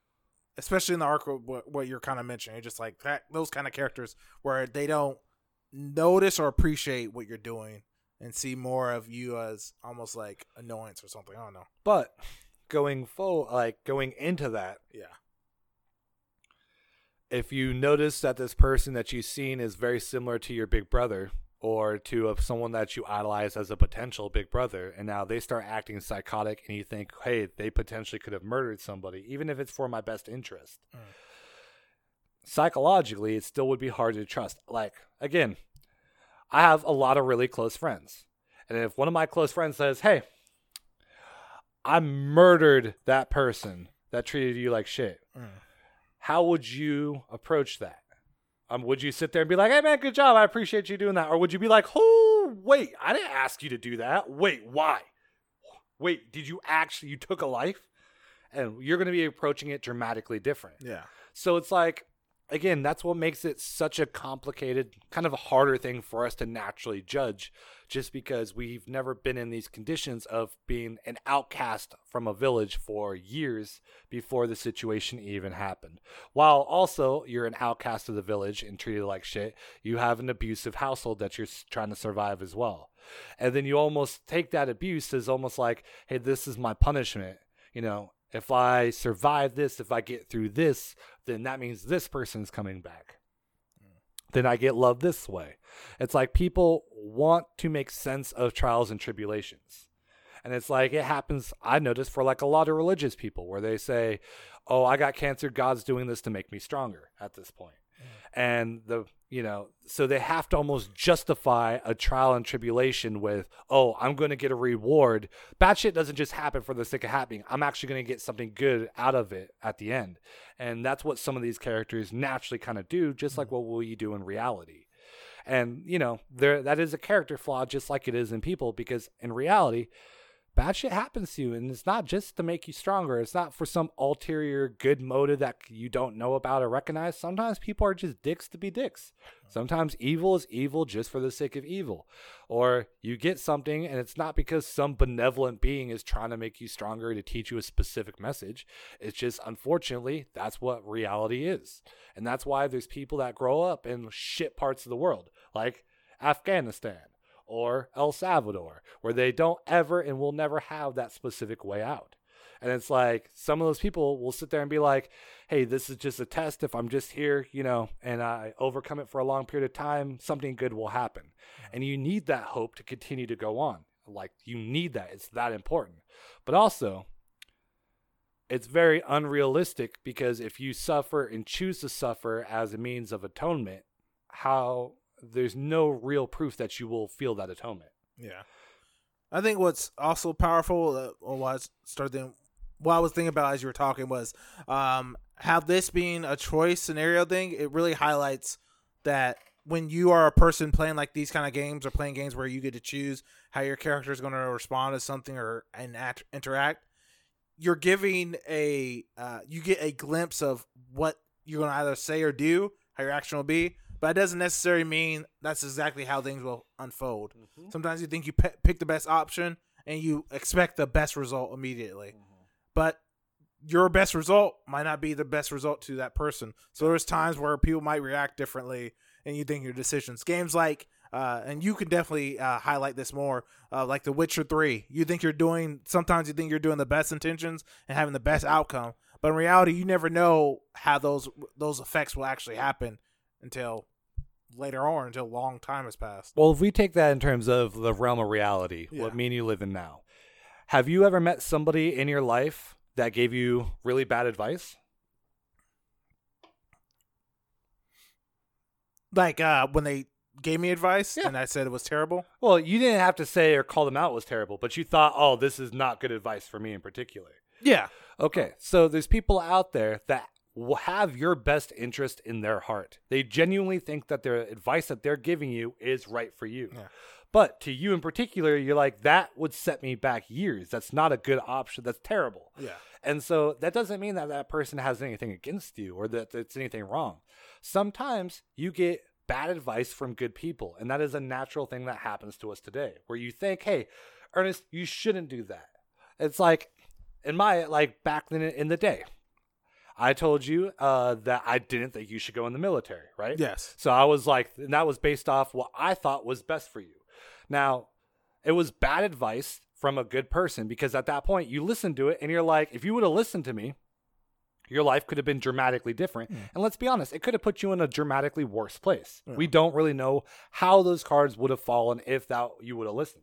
especially in the arc what, what you're kind of mentioning, just like that, those kind of characters where they don't notice or appreciate what you're doing and see more of you as almost like annoyance or something. I don't know. But going full, like going into that, Yeah. if you notice that this person that you've seen is very similar to your big brother or to someone that you idolize as a potential big brother, and now they start acting psychotic, and you think, hey, they potentially could have murdered somebody, even if it's for my best interest. Mm. Psychologically, it still would be hard to trust. Like, again, I have a lot of really close friends. And if one of my close friends says, hey, I murdered that person that treated you like shit, Mm. how would you approach that? Um, would you sit there and be like, "Hey man, good job, I appreciate you doing that," or would you be like, "Oh, wait, I didn't ask you to do that. Wait, why? Wait, did you actually you took a life?" And you're going to be approaching it dramatically different. Yeah. So it's like, again, that's what makes it such a complicated, kind of a harder thing for us to naturally judge, just because we've never been in these conditions of being an outcast from a village for years before the situation even happened. While also you're an outcast of the village and treated like shit, you have an abusive household that you're trying to survive as well. And then you almost take that abuse as almost like, hey, this is my punishment. You know, if I survive this, if I get through this, then that means this person's coming back. Then I get love this way. It's like people want to make sense of trials and tribulations. And it's like it happens, I noticed for like a lot of religious people where they say, Oh, I got cancer, God's doing this to make me stronger at this point. And the you know, so they have to almost justify a trial and tribulation with, oh, I'm going to get a reward. Bad shit doesn't just happen for the sake of happening. I'm actually going to get something good out of it at the end. And that's what some of these characters naturally kind of do, just like mm. what will you do in reality. And, you know, there that is a character flaw just like it is in people because in reality, bad shit happens to you and it's not just to make you stronger. It's not for some ulterior good motive that you don't know about or recognize. Sometimes people are just dicks to be dicks. Sometimes evil is evil just for the sake of evil. Or you get something and it's not because some benevolent being is trying to make you stronger to teach you a specific message. It's just unfortunately that's what reality is. And that's why there's people that grow up in shit parts of the world like afghanistan or El Salvador, where they don't ever and will never have that specific way out. And it's like some of those people will sit there and be like, hey, this is just a test. If I'm just here, you know, and I overcome it for a long period of time, something good will happen. And you need that hope to continue to go on. Like, you need that. It's that important. But also, it's very unrealistic because if you suffer and choose to suffer as a means of atonement, how there's no real proof that you will feel that atonement. Yeah. I think what's also powerful, uh, or what I started thinking, what I was thinking about as you were talking was um, how this being a choice scenario thing, it really highlights that when you are a person playing like these kind of games or playing games where you get to choose how your character is going to respond to something or and act, interact, you're giving a uh, you get a glimpse of what you're going to either say or do, how your action will be, but it doesn't necessarily mean that's exactly how things will unfold. Sometimes you think you pe- pick the best option and you expect the best result immediately, but your best result might not be the best result to that person. So there's times where people might react differently, and you think your decisions. Games like, uh, and you can definitely uh, highlight this more, uh, like The Witcher Three. You think you're doing. Sometimes you think you're doing the best intentions and having the best outcome, but in reality, you never know how those those effects will actually happen until later on, until a long time has passed. Well, if we take that in terms of the realm of reality, Yeah. what me and you live in now, have you ever met somebody in your life that gave you really bad advice? Like uh, when they gave me advice Yeah. and I said it was terrible. Well, you didn't have to say or call them out was terrible, but you thought, oh, this is not good advice for me in particular. Yeah, Okay, so there's people out there that have your best interest in their heart. They genuinely think that their advice that they're giving you is right for you. Yeah. But to you in particular, you're like, that would set me back years. That's not a good option. That's terrible. Yeah. And so that doesn't mean that that person has anything against you or that it's anything wrong. Sometimes you get bad advice from good people, and that is a natural thing that happens to us today where you think, "Hey, Ernest, you shouldn't do that." It's like in my like back then in the day, I told you uh, that I didn't think you should go in the military, right? Yes. So I was like, and that was based off what I thought was best for you. Now, it was bad advice from a good person because at that point you listen to it and you're like, if you would have listened to me, your life could have been dramatically different. And let's be honest, it could have put you in a dramatically worse place. We don't really know how those cards would have fallen if that you would have listened.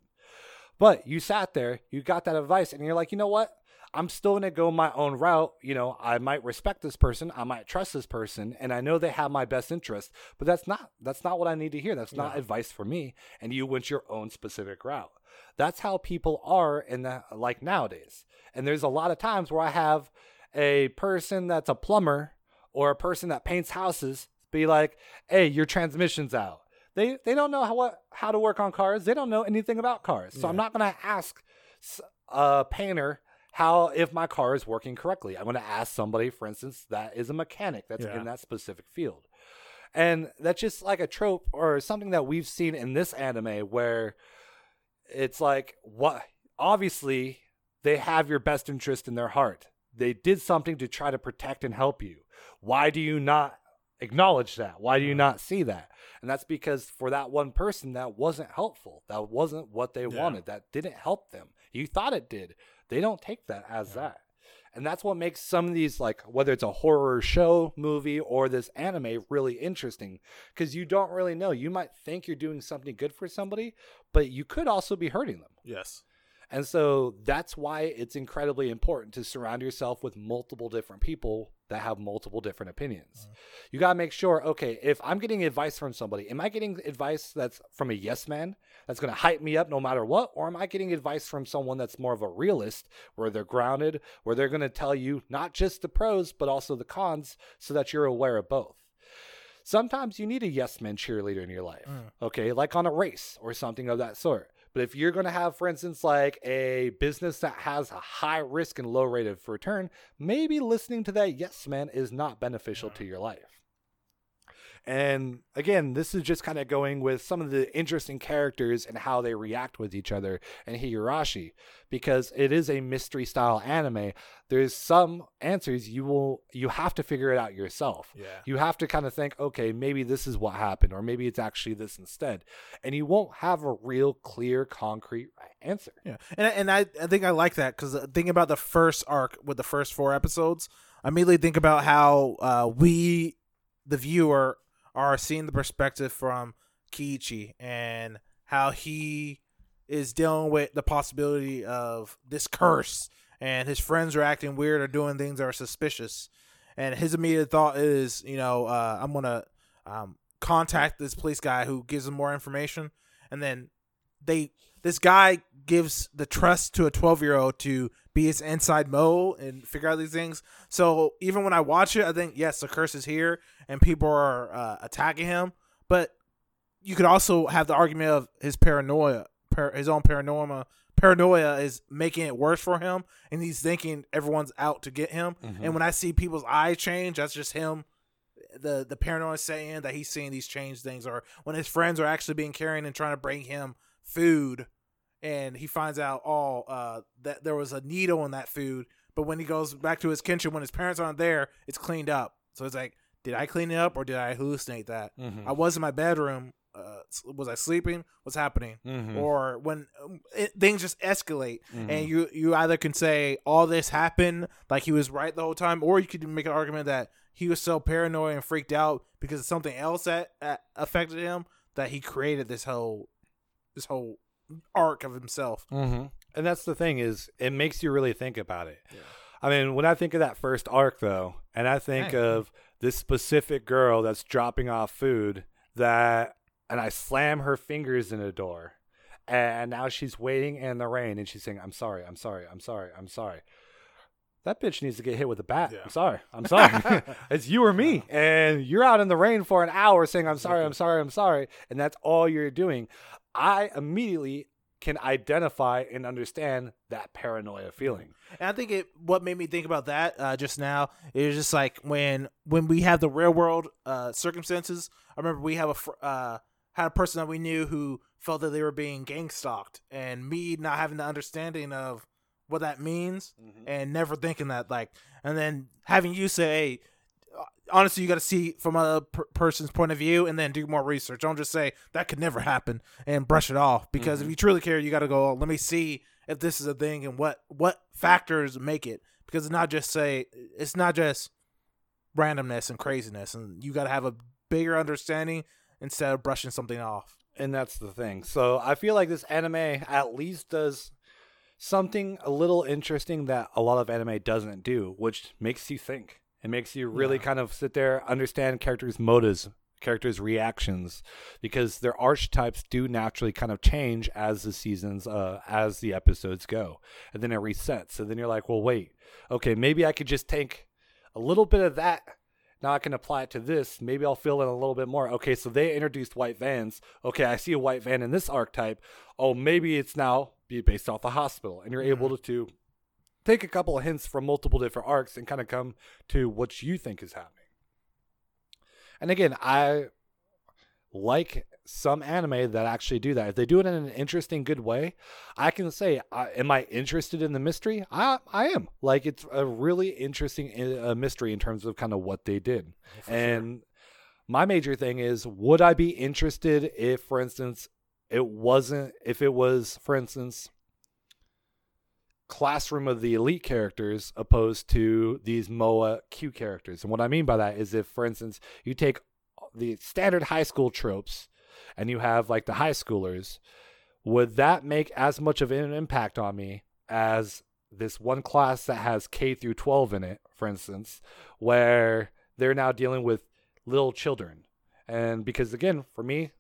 But you sat there, you got that advice, and you're like, you know what? I'm still to go my own route. You know, I might respect this person, I might trust this person, and I know they have my best interest, but that's not that's not what I need to hear. That's not advice for me. And you went your own specific route. That's how people are in the like nowadays. And there's a lot of times where I have a person that's a plumber or a person that paints houses be like, "Hey, your transmission's out." They they don't know how what how to work on cars. They don't know anything about cars. So I'm not going to ask a painter how if my car is working correctly. I'm going to ask somebody, for instance, that is a mechanic that's Yeah. in that specific field. And that's just like a trope or something that we've seen in this anime where it's like what obviously they have your best interest in their heart. They did something to try to protect and help you. Why do you not acknowledge that? Why do you not see that? And that's because for that one person that wasn't helpful. That wasn't what they Yeah. wanted. That didn't help them. You thought it did. They don't take that as that. And that's what makes some of these, like whether it's a horror show, movie, or this anime, really interesting because you don't really know. You might think you're doing something good for somebody, but you could also be hurting them. Yes. And so that's why it's incredibly important to surround yourself with multiple different people that have multiple different opinions. Mm-hmm. You got to make sure, okay, if I'm getting advice from somebody, am I getting advice that's from a yes man that's going to hype me up no matter what? Or am I getting advice from someone that's more of a realist where they're grounded, where they're going to tell you not just the pros, but also the cons so that you're aware of both? Sometimes you need a yes man cheerleader in your life, mm. okay, like on a race or something of that sort. But if you're going to have, for instance, like a business that has a high risk and low rate of return, maybe listening to that yes man is not beneficial to mm. your life. And again, this is just kind of going with some of the interesting characters and how they react with each other in Higurashi because it is a mystery style anime. There's some answers you will you have to figure it out yourself. Yeah. You have to kind of think, okay, maybe this is what happened or maybe it's actually this instead. And you won't have a real clear concrete answer. Yeah, and and I, I think I like that because thinking about the first arc with the first four episodes, I immediately think about how uh, we, the viewer, are seeing the perspective from Keiichi and how he is dealing with the possibility of this curse, and his friends are acting weird or doing things that are suspicious, and his immediate thought is, you know, uh, I'm gonna um, contact this police guy who gives him more information, and then they this guy gives the trust to a 12 year old to be his inside mo and figure out these things. So even when i watch it i think yes the curse is here and people are uh, attacking him. But you could also have the argument of his paranoia par- his own paranoia paranoia is making it worse for him and he's thinking everyone's out to get him. And when i see people's eyes change that's just him the the paranoia saying that he's seeing these change things or when his friends are actually being caring and trying to bring him food and he finds out oh uh that there was a needle in that food but when he goes back to his kitchen when his parents aren't there it's cleaned up so it's like did i clean it up or did i hallucinate that Mhm. i was in my bedroom uh, was i sleeping what's happening Mhm. or when um, it, things just escalate Mhm. and you you either can say all this happened like he was right the whole time or you could make an argument that he was so paranoid and freaked out because of something else that uh, affected him that he created this whole this whole arc of himself Mm-hmm. And that's the thing is, it makes you really think about it. I mean, when I think of that first arc, though, and I think Hey. of this specific girl that's dropping off food, that, and I slam her fingers in a door, and now she's waiting in the rain, and she's saying, "I'm sorry, I'm sorry, I'm sorry, I'm sorry." that bitch needs to get hit with a bat. Yeah. I'm sorry. I'm sorry. <laughs> it's you or me. And you're out in the rain for an hour saying, I'm sorry, I'm sorry, I'm sorry. And that's all you're doing. I immediately can identify and understand that paranoia feeling. And I think it what made me think about that uh, just now is just like when when we have the real world uh, circumstances. I remember we have a fr- uh, had a person that we knew who felt that they were being gang stalked, and me not having the understanding of what that means, and never thinking that like, and then having you say, "Hey, honestly, you got to see from a per- person's point of view, and then do more research. Don't just say that could never happen and brush it off. Because if mm-hmm. you truly care, you got to go. "Oh, let me see if this is a thing and what what factors make it. Because it's not just say it's not just randomness and craziness, and you got to have a bigger understanding instead of brushing something off. And that's the thing. So I feel like this anime at least does something a little interesting that a lot of anime doesn't do, which makes you think. It makes you really kind of sit there, understand characters' motives, characters' reactions, because their archetypes do naturally kind of change as the seasons, uh, as the episodes go, and then it resets. So then you're like, well, wait, okay, maybe I could just take a little bit of that now I can apply it to this. Maybe I'll fill in a little bit more. Okay, so they introduced white vans. Okay, I see a white van in this archetype. Oh, maybe it's now be based off the hospital, and you're able to, to take a couple of hints from multiple different arcs and kind of come to what you think is happening. And again, I like some anime that actually do that. If they do it in an interesting, good way, I can say, uh, "Am I interested in the mystery?" I I am. Like it's a really interesting uh, mystery in terms of kind of what they did. and my major thing is, would I be interested if, for instance, it wasn't if it was, for instance, classroom of the elite characters opposed to these MOA Q characters. And what I mean by that is if, for instance, you take the standard high school tropes and you have like the high schoolers, would that make as much of an impact on me as this one class that has K through 12 in it, for instance, where they're now dealing with little children? And because again, for me,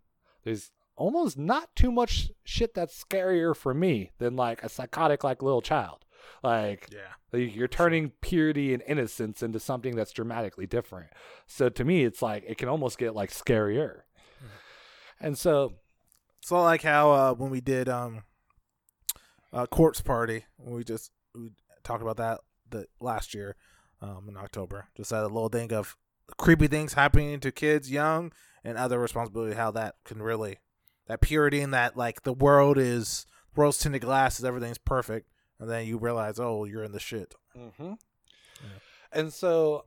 there's almost not too much shit that's scarier for me than like a psychotic like little child. Like Yeah. you're turning purity and innocence into something that's dramatically different. So to me, it's like it can almost get like scarier. And so, It's all like how uh, when we did um, uh, corpse party, we just we talked about that the last year um, in October. Just had a little thing of creepy things happening to kids young and other responsibility. How that can really that purity and that like the world is rose tinted glasses, everything's perfect, and then you realize, oh, you're in the shit. hmm and so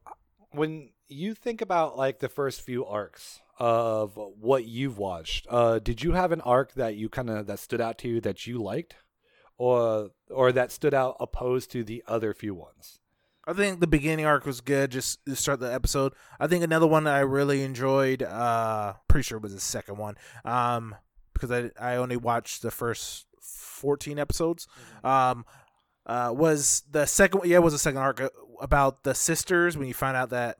when you think about like the first few arcs of what you've watched, uh, did you have an arc that you kind of that stood out to you that you liked, or or that stood out opposed to the other few ones? I think the beginning arc was good. Just to start the episode. I think another one that I really enjoyed. Uh, pretty sure it was the second one. Um, because I I only watched the first fourteen episodes. Um, uh, was the second? Yeah, it was the second arc uh, about the sisters when you find out that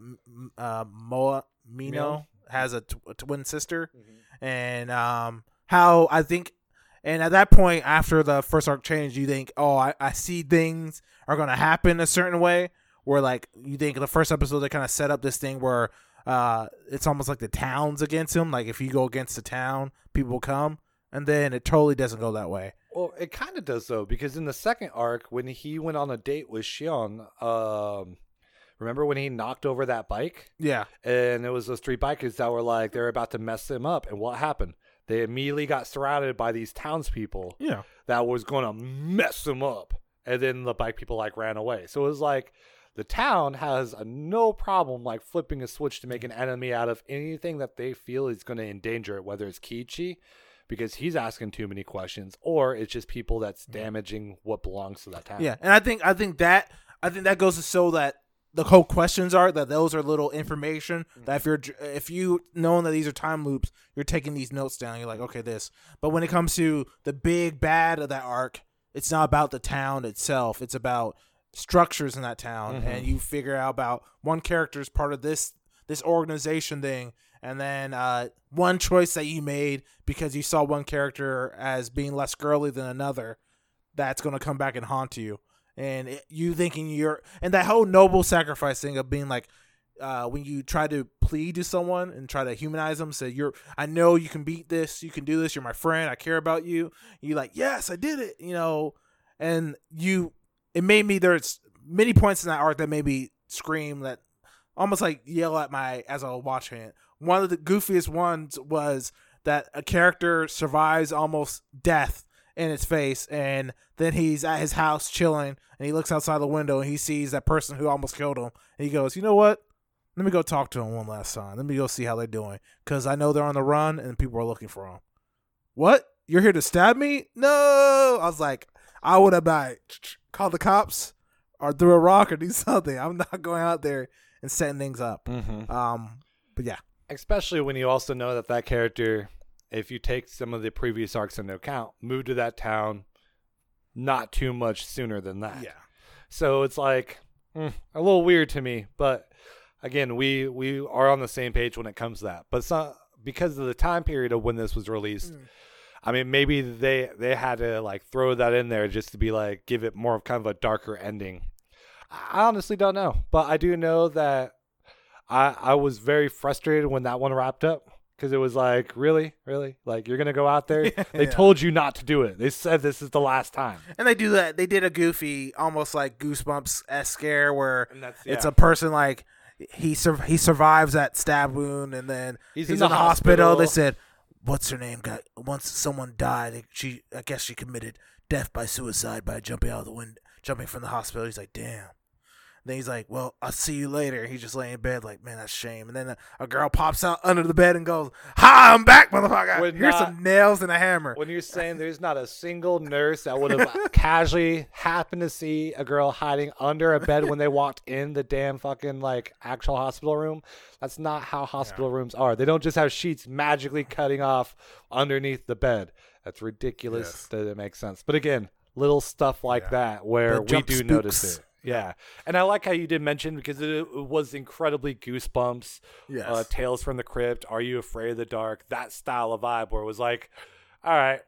uh Moa Mino has a, tw- a twin sister, and um how I think. And at that point, after the first arc change, you think, "Oh, I, I see things are gonna happen a certain way." Where like you think the first episode they kind of set up this thing where uh it's almost like the town's against him. Like if you go against the town, people will come, and then it totally doesn't go that way. Well, it kind of does though, because in the second arc, when he went on a date with Shion, um, remember when he knocked over that bike, Yeah, and it was those three bikers that were like they were about to mess him up, and what happened? They immediately got surrounded by these townspeople yeah, that was going to mess him up, and then the bike people like ran away. So it was like the town has a no problem like flipping a switch to make an enemy out of anything that they feel is going to endanger it, whether it's Keiichi because he's asking too many questions, or it's just people that's damaging what belongs to that town. yeah. And I think I think that I think that goes to show that the whole questions are that those are little information mm-hmm. that if you're if you knowing that these are time loops, you're taking these notes down. You're like, okay, this. But when it comes to the big bad of that arc, it's not about the town itself. It's about structures in that town, and you figure out about one character is part of this this organization thing, and then uh, one choice that you made because you saw one character as being less girly than another, that's going to come back and haunt you. and it, you thinking you're and that whole noble sacrifice thing of being like uh, when you try to plead to someone and try to humanize them, say you're, I know you can beat this, you can do this, you're my friend, I care about you. You like, yes, I did it, you know, and you, it made me there's many points in that arc that made me scream that almost like yell at my as I was watching it. One of the goofiest ones was that a character survives almost death in its face, and then he's at his house chilling, and he looks outside the window and he sees that person who almost killed him, and he goes, "You know what? Let me go talk to him one last time. Let me go see how they're doing, because I know they're on the run and people are looking for him." What? You're here to stab me? No! I was like, I would have like called the cops or threw a rock or do <laughs> something. I'm not going out there and setting things up. Mm-hmm. Um, but yeah, Especially when you also know that that character, if you take some of the previous arcs into account, moved to that town not too much sooner than that. yeah, So it's like mm, a little weird to me, but again, we we are on the same page when it comes to that. But some, because of the time period of when this was released, Mm. I mean, maybe they they had to like throw that in there just to be like give it more of kind of a darker ending. I honestly don't know, but I do know that I I was very frustrated when that one wrapped up because it was like really, really, like you're gonna go out there. <laughs> They Yeah. told you not to do it. They said this is the last time. and they do that. They did a goofy, almost like Goosebumps scare where that's it's a person like he sur- he survives that stab wound, and then He's he's, in in the the hospital. hospital. They said, "What's her name?" Got once someone died. She, I guess, she committed death by suicide by jumping out of the window, jumping from the hospital. He's like, "Damn." Then he's like, "Well, I'll see you later." He's just laying in bed, like, "Man, that's shame." And then a, a girl pops out under the bed and goes, "Hi, I'm back, motherfucker! Would Here's not- some nails and a hammer." When you're saying <laughs> there's not a single nurse that would have <laughs> casually happened to see a girl hiding under a bed when they walked in the damn fucking like actual hospital room, that's not how hospital rooms are. They don't just have sheets magically cutting off underneath the bed. That's ridiculous. Yes. That it makes sense. But again, little stuff like Yeah. that where we do notice it. Yeah, and I like how you did mention because it, was incredibly goosebumps Yes. uh, Tales from the Crypt, Are You Afraid of the Dark, that style of vibe where it was like, all right,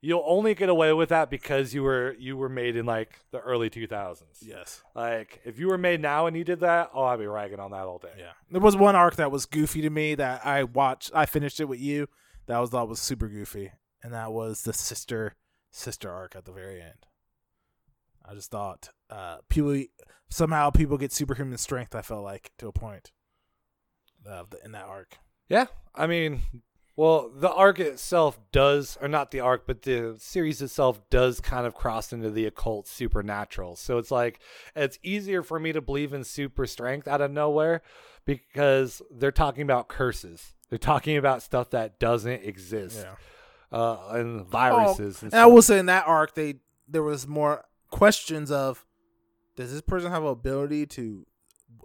you'll only get away with that because you were you were made in like the early 2000s. yes. Like if you were made now and you did that, oh, I'd be ragging on that all day. Yeah. There was one arc that was goofy to me that I watched. I finished it with you. That was that was super goofy, and that was the sister sister arc at the very end. I just thought uh, people somehow people get superhuman strength. I felt like to a point uh, in that arc. Yeah, I mean, well, the arc itself does, or not the arc, but the series itself does kind of cross into the occult supernatural. So it's like, it's easier for me to believe in super strength out of nowhere because they're talking about curses. They're talking about stuff that doesn't exist. Uh, and viruses and And I will say in that arc, they there was more questions of, does this person have ability to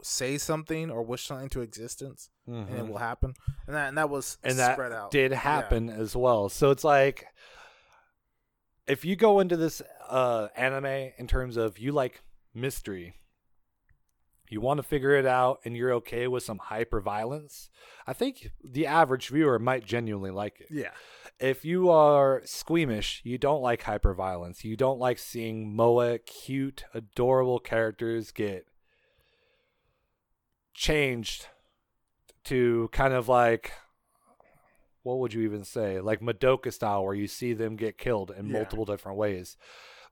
say something or wish something to existence, and it Mhm. will happen? And that and that was and that out. did happen as well. So it's like if you go into this uh, anime in terms of you like mystery, you want to figure it out, and you're okay with some hyper violence. I think the average viewer might genuinely like it. Yeah. If you are squeamish, you don't like hyper violence. You don't like seeing moe cute, adorable characters get changed to kind of like what would you even say like madoka style where you see them get killed in Yeah. multiple different ways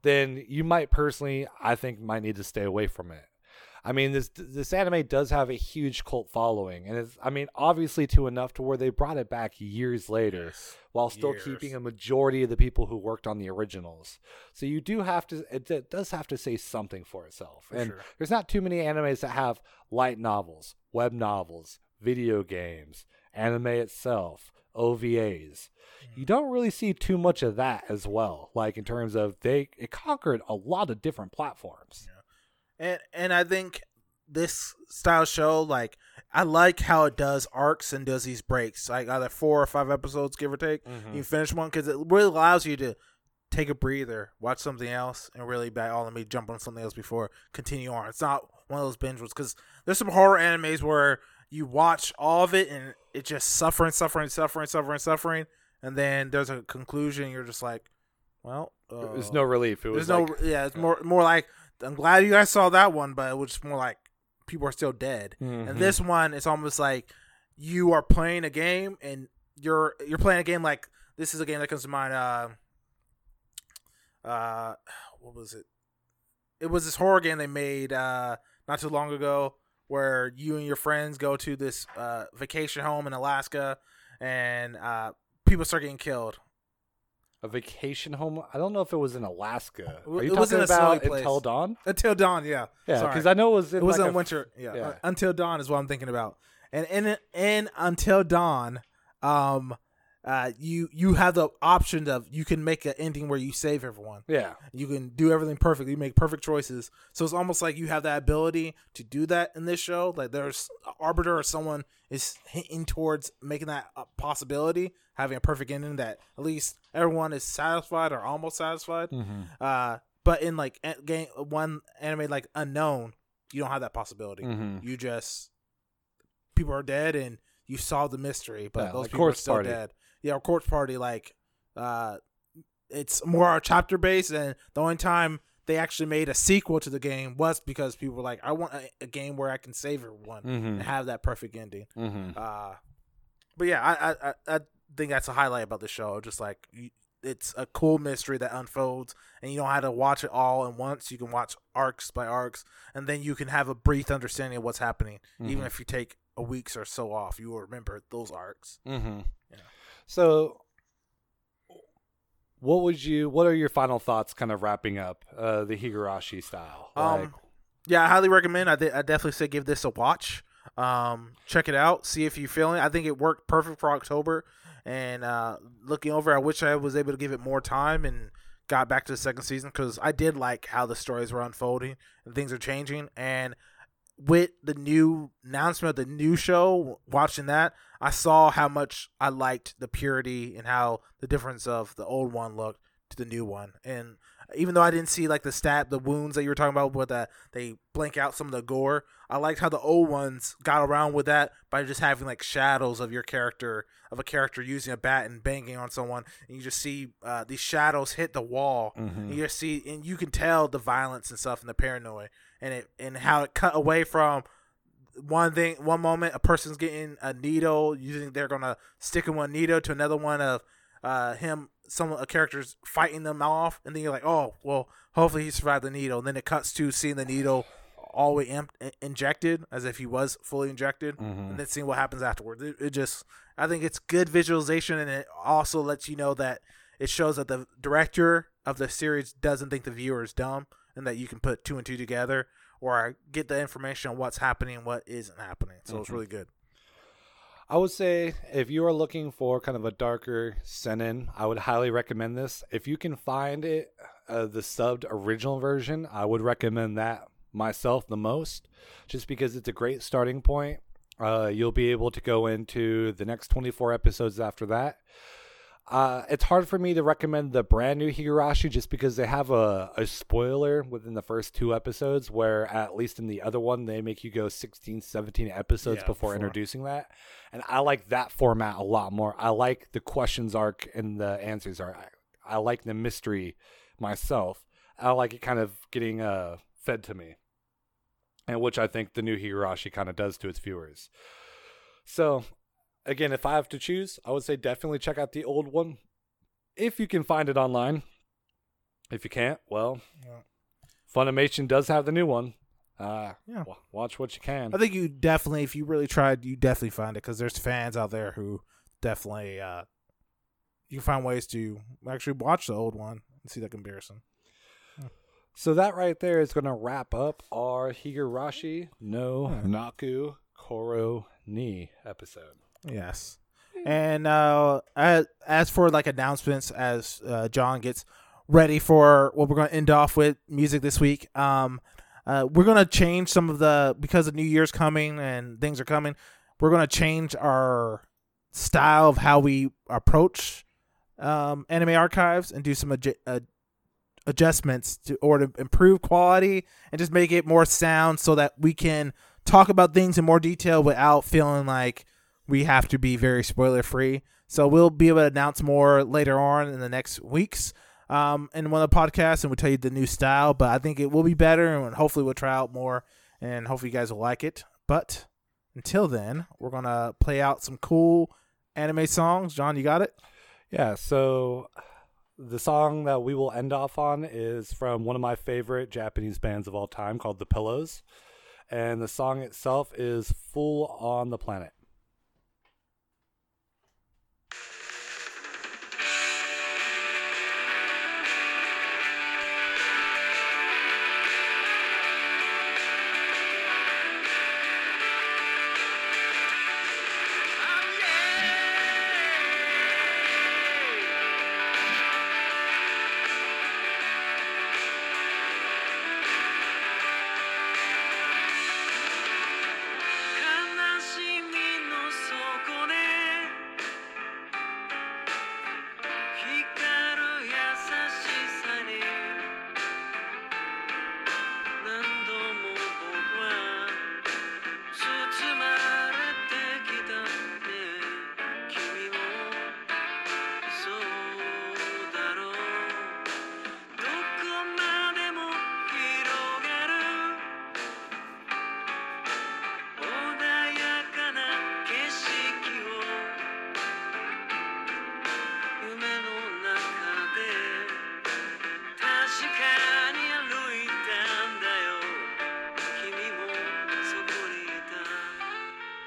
then you might personally i think might need to stay away from it i mean this this anime does have a huge cult following and it's i mean obviously to enough to where they brought it back years later while still Years. keeping a majority of the people who worked on the originals so you do have to it, it does have to say something for itself and sure. there's not too many animes that have light novels, web novels, video games, anime itself, OVAs. You mm-hmm. don't really see too much of that as well. Like in terms of they it conquered a lot of different platforms. And and I think this style show, like, I like how it does arcs and does these breaks, like either four or five episodes, give or take. Mhm. You finish one because it really allows you to take a breather, watch something else, and really back. Oh, let me jump on something else before continue on. It's not one of those binge ones because there's some horror animes where you watch all of it and it's just suffering, suffering, suffering, suffering, suffering, and then there's a conclusion. You're just like, well, uh, There's no relief. It was there's like, no, yeah, it's more more like I'm glad you guys saw that one, but it was more like people are still dead. Mhm. And this one is almost like you are playing a game and you're you're playing a game like this is a game that comes to mind. Uh, uh, what was it? It was this horror game they made uh, not too long ago where you and your friends go to this uh, vacation home in Alaska and uh, people start getting killed. A vacation home. I don't know if it was in Alaska. Are you it was talking in about. Until Dawn? Until dawn, yeah. Yeah, because I know it was in it was like in a- winter. Yeah, yeah. Uh, until dawn is what I'm thinking about. And in in until dawn, um, uh, you you have the option of you can make an ending where you save everyone. Yeah. You can do everything perfect. You make perfect choices. So it's almost like you have that ability to do that in this show. Like there's an arbiter or someone is hinting towards making that a possibility, having a perfect ending that at least everyone is satisfied or almost satisfied. Mm-hmm. Uh, but in like game one anime like unknown, you don't have that possibility. Mm-hmm. You just people are dead and you solve the mystery, but Yeah, those like people are still Party. dead. Yeah, or corpse party like uh it's more our chapter based and the only time they actually made a sequel to the game was because people were like, I want a, a game where I can save everyone Mm-hmm. and have that perfect ending. Mm-hmm. Uh, but yeah, I I- I think that's a highlight about the show. Just like it's a cool mystery that unfolds, and you don't have to watch it all at once. You can watch arcs by arcs, and then you can have a brief understanding of what's happening. Even Mhm. if you take a weeks or so off, you will remember those arcs. Mm-hmm. Yeah. So, what would you? What are your final thoughts? Kind of wrapping up uh, the Higurashi style. Um, yeah, I highly recommend. I, th- I definitely say give this a watch. Um, check it out. See if you feeling. I think it worked perfect for October. And uh, looking over, I wish I was able to give it more time and got back to the second season because I did like how the stories were unfolding and things are changing. And with the new announcement of the new show, watching that, I saw how much I liked the purity and how the difference of the old one looked to the new one. And even though I didn't see like the stab, the wounds that you were talking about, but the, they blank out some of the gore, I liked how the old ones got around with that by just having like shadows of your character, of a character using a bat and banging on someone, and you just see uh, these shadows hit the wall, Mhm. and you just see, and you can tell the violence and stuff and the paranoia, and it and how it cut away from one thing one moment a person's getting a needle you think they're gonna stick in one needle to another one of uh him some a character's fighting them off and then you're like oh well hopefully he survived the needle and then it cuts to seeing the needle all the way injected as if he was fully injected Mhm. and then seeing what happens afterwards it, it just i think it's good visualization and it also lets you know that it shows that the director of the series doesn't think the viewer is dumb and that you can put two and two together or get the information on what's happening and what isn't happening. So it's Mhm. really good. I would say if you are looking for kind of a darker seinen, I would highly recommend this. If you can find it, uh, the subbed original version, I would recommend that myself the most, just because it's a great starting point. Uh, you'll be able to go into the next 24 episodes after that. Uh, it's hard for me to recommend the brand new Higurashi just because they have a, a spoiler within the first two episodes, where at least in the other one, they make you go 16, 17 episodes Yeah, before before. introducing that. And I like that format a lot more. I like the questions arc and the answers arc. I, I like the mystery myself. I like it kind of getting uh, fed to me, and which I think the new Higurashi kind of does to its viewers. So, again, if I have to choose, I would say definitely check out the old one if you can find it online. If you can't, well, Yeah. Funimation does have the new one. Uh, Yeah. wa- watch what you can. I think you definitely, if you really tried, you definitely find it because there's fans out there who definitely uh, you can find ways to actually watch the old one and see the comparison. So that right there is going to wrap up our Higurashi no. Naku Koro ni episode. Yes. And uh, as, as for like announcements, as uh, John gets ready for what we're going to end off with music this week, um, uh, we're going to change some of the because the New Year's coming and things are coming. We're going to change our style of how we approach um, anime archives and do some adju- uh, adjustments to or to improve quality and just make it more sound so that we can talk about things in more detail without feeling like we have to be very spoiler free. So we'll be able to announce more later on in the next weeks. um, in one of the podcasts, and we'll tell you the new style. But I think it will be better, and hopefully we'll try out more, and hopefully you guys will like it. But until then, we're gonna play out some cool anime songs. John, you got it? Yeah, so the song that we will end off on is from one of my favorite Japanese bands of all time called The Pillows. And the song itself is Fool on the Planet.